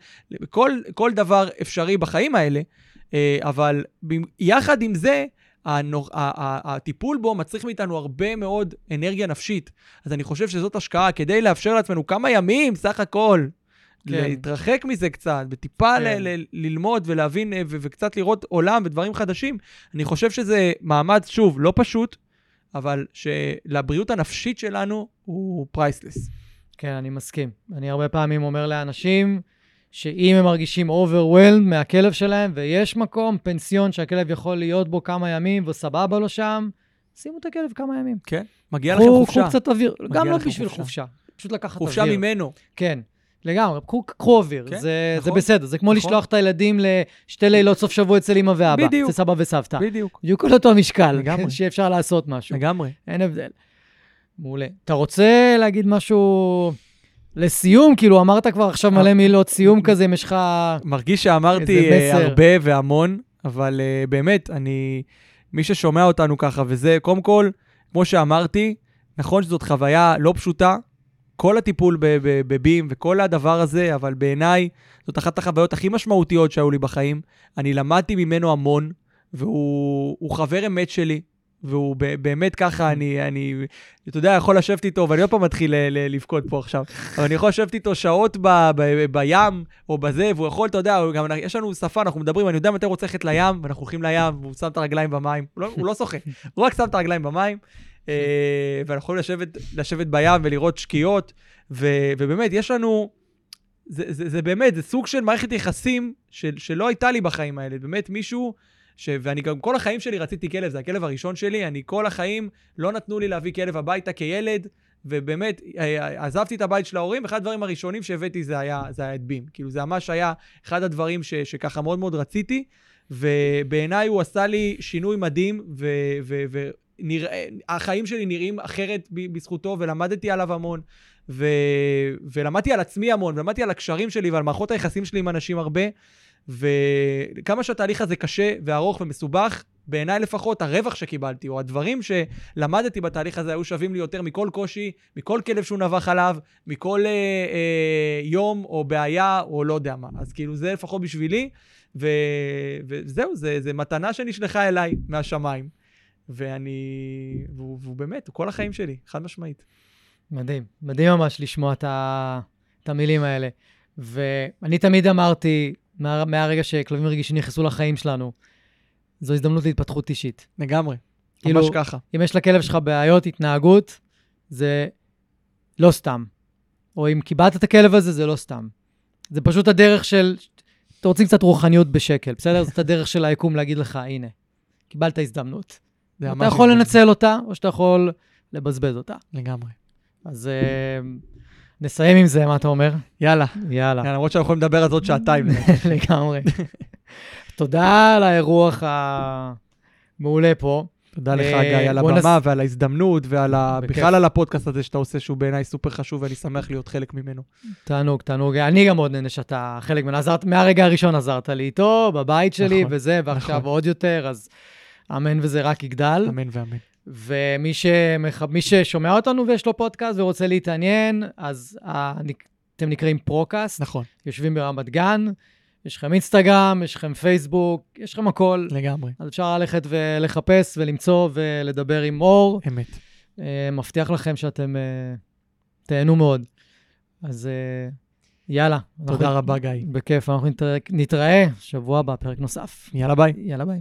Speaker 2: כל, כל דבר אפשרי בחיים האלה, אה, אבל יחד עם זה, הנור, ה- ה- הטיפול בו מצריך מאיתנו הרבה מאוד אנרגיה נפשית. אז אני חושב שזאת השקעה כדי לאפשר לעצמנו כמה ימים, סך הכל,
Speaker 1: כן.
Speaker 2: להתרחק מזה קצת, וטיפה
Speaker 1: כן.
Speaker 2: ל- ל- ללמוד ולהבין ו- וקצת לראות עולם ודברים חדשים. אני חושב שזה מאמץ, שוב, לא פשוט, אבל שלבריאות הנפשית שלנו הוא פרייסלס.
Speaker 1: כן, אני מסכים. אני הרבה פעמים אומר לאנשים שאם הם מרגישים overwhelmed מהכלב שלהם, ויש מקום, פנסיון שהכלב יכול להיות בו כמה ימים וסבבה לו שם, שימו את הכלב כמה ימים.
Speaker 2: כן? מגיע לכם חופשה.
Speaker 1: קחו קצת אוויר, גם לא בשביל
Speaker 2: חופשה.
Speaker 1: חופשה, פשוט לקחת
Speaker 2: חופשה
Speaker 1: אוויר.
Speaker 2: ממנו.
Speaker 1: כן, לגמרי, קחו, קחו אוויר,
Speaker 2: כן,
Speaker 1: זה, זה
Speaker 2: נכון,
Speaker 1: בסדר, זה כמו
Speaker 2: נכון.
Speaker 1: לשלוח את הילדים לשתי לילות סוף שבוע אצל אמא ואבא,
Speaker 2: בדיוק.
Speaker 1: אצל סבא וסבתא.
Speaker 2: בדיוק.
Speaker 1: בדיוק על אותו המשקל,
Speaker 2: לגמרי.
Speaker 1: שאפשר לעשות משהו.
Speaker 2: לגמרי.
Speaker 1: אין הבדל. מעולה. אתה רוצה להגיד משהו לסיום? כאילו, אמרת כבר עכשיו מלא מילות סיום כזה, אם יש לך...
Speaker 2: מרגיש שאמרתי אה. הרבה והמון, אבל אה, באמת, אני... מי ששומע אותנו ככה, וזה, קודם כל, כמו שאמרתי, נכון שזאת חוויה לא פשוטה, כל הטיפול בבים וכל הדבר הזה, אבל בעיניי זאת אחת החוויות הכי משמעותיות שהיו לי בחיים. אני למדתי ממנו המון, והוא הוא חבר אמת שלי, והוא באמת ככה, אני, אני, אתה יודע, יכול לשבת איתו, ואני עוד פעם מתחיל לבכות פה עכשיו, אבל אני יכול לשבת איתו שעות ב- ב- בים או בזה, והוא יכול, אתה יודע, גם, יש לנו שפה, אנחנו מדברים, אני יודע מתי הוא רוצה ללכת לים, ואנחנו הולכים לים, והוא שם את הרגליים במים, הוא לא, הוא לא הוא רק שם את הרגליים במים, ואנחנו יכולים לשבת, לשבת בים ולראות שקיעות, ו- ובאמת, יש לנו, זה, זה, זה באמת, זה סוג של מערכת יחסים של, שלא הייתה לי בחיים האלה, באמת מישהו... ש... ואני גם כל החיים שלי רציתי כלב, זה הכלב הראשון שלי, אני כל החיים לא נתנו לי להביא כלב הביתה כילד, ובאמת, אה, עזבתי את הבית של ההורים, אחד הדברים הראשונים שהבאתי זה היה, זה היה את בים. כאילו, זה ממש היה אחד הדברים ש, שככה מאוד מאוד רציתי, ובעיניי הוא עשה לי שינוי מדהים, והחיים שלי נראים אחרת בזכותו, ולמדתי עליו המון, ו, ולמדתי על עצמי המון, ולמדתי על הקשרים שלי ועל מערכות היחסים שלי עם אנשים הרבה. וכמה שהתהליך הזה קשה וארוך ומסובך, בעיניי לפחות, הרווח שקיבלתי, או הדברים שלמדתי בתהליך הזה, היו שווים לי יותר מכל קושי, מכל כלב שהוא נבח עליו, מכל אה, אה, יום או בעיה, או לא יודע מה. אז כאילו, זה לפחות בשבילי, ו, וזהו, זה, זה מתנה שנשלחה אליי מהשמיים. ואני... והוא, והוא באמת, הוא כל החיים שלי, חד משמעית.
Speaker 1: מדהים, מדהים ממש לשמוע את, ה... את המילים האלה. ואני תמיד אמרתי, מה... מהרגע שכלבים רגישים נכנסו לחיים שלנו, זו הזדמנות להתפתחות אישית.
Speaker 2: לגמרי,
Speaker 1: כאילו,
Speaker 2: ממש ככה.
Speaker 1: אם יש לכלב שלך בעיות התנהגות, זה לא סתם. או אם קיבלת את הכלב הזה, זה לא סתם. זה פשוט הדרך של, אתם רוצים קצת רוחניות בשקל, בסדר? זאת הדרך של היקום להגיד לך, הנה, קיבלת הזדמנות.
Speaker 2: זה
Speaker 1: אתה יכול
Speaker 2: הזדמנות.
Speaker 1: לנצל אותה, או שאתה יכול לבזבז אותה.
Speaker 2: לגמרי.
Speaker 1: אז אה, נסיים עם זה, מה אתה אומר?
Speaker 2: יאללה,
Speaker 1: יאללה.
Speaker 2: למרות שאנחנו יכולים לדבר על זה עוד שעתיים.
Speaker 1: לגמרי. תודה על האירוח המעולה פה.
Speaker 2: תודה לך,
Speaker 1: אה,
Speaker 2: גיא, על הבמה ועל ההזדמנות ועל ה... בכלל על הפודקאסט הזה שאתה עושה, שהוא בעיניי סופר חשוב, ואני שמח להיות חלק ממנו.
Speaker 1: תענוג, תענוג. אני גם מאוד נהנה שאתה חלק ממנו. עזרת, מהרגע הראשון עזרת לי איתו, בבית שלי
Speaker 2: נכון,
Speaker 1: וזה, ועכשיו
Speaker 2: נכון.
Speaker 1: עוד יותר, אז אמן וזה רק יגדל.
Speaker 2: אמן ואמן.
Speaker 1: ומי שמח... ששומע אותנו ויש לו פודקאסט ורוצה להתעניין, אז אה, נק- אתם נקראים פרוקאסט,
Speaker 2: נכון,
Speaker 1: יושבים ברמת גן, יש לכם אינסטגרם, יש לכם פייסבוק, יש לכם הכל.
Speaker 2: לגמרי.
Speaker 1: אז אפשר ללכת ולחפש ולמצוא ולדבר עם אור.
Speaker 2: אמת.
Speaker 1: אה, מבטיח לכם שאתם אה, תהנו מאוד. אז אה, יאללה.
Speaker 2: תודה
Speaker 1: אנחנו-
Speaker 2: רבה, גיא.
Speaker 1: בכיף, אנחנו נתראה, נתראה שבוע הבא, פרק נוסף.
Speaker 2: יאללה, ביי.
Speaker 1: יאללה ביי.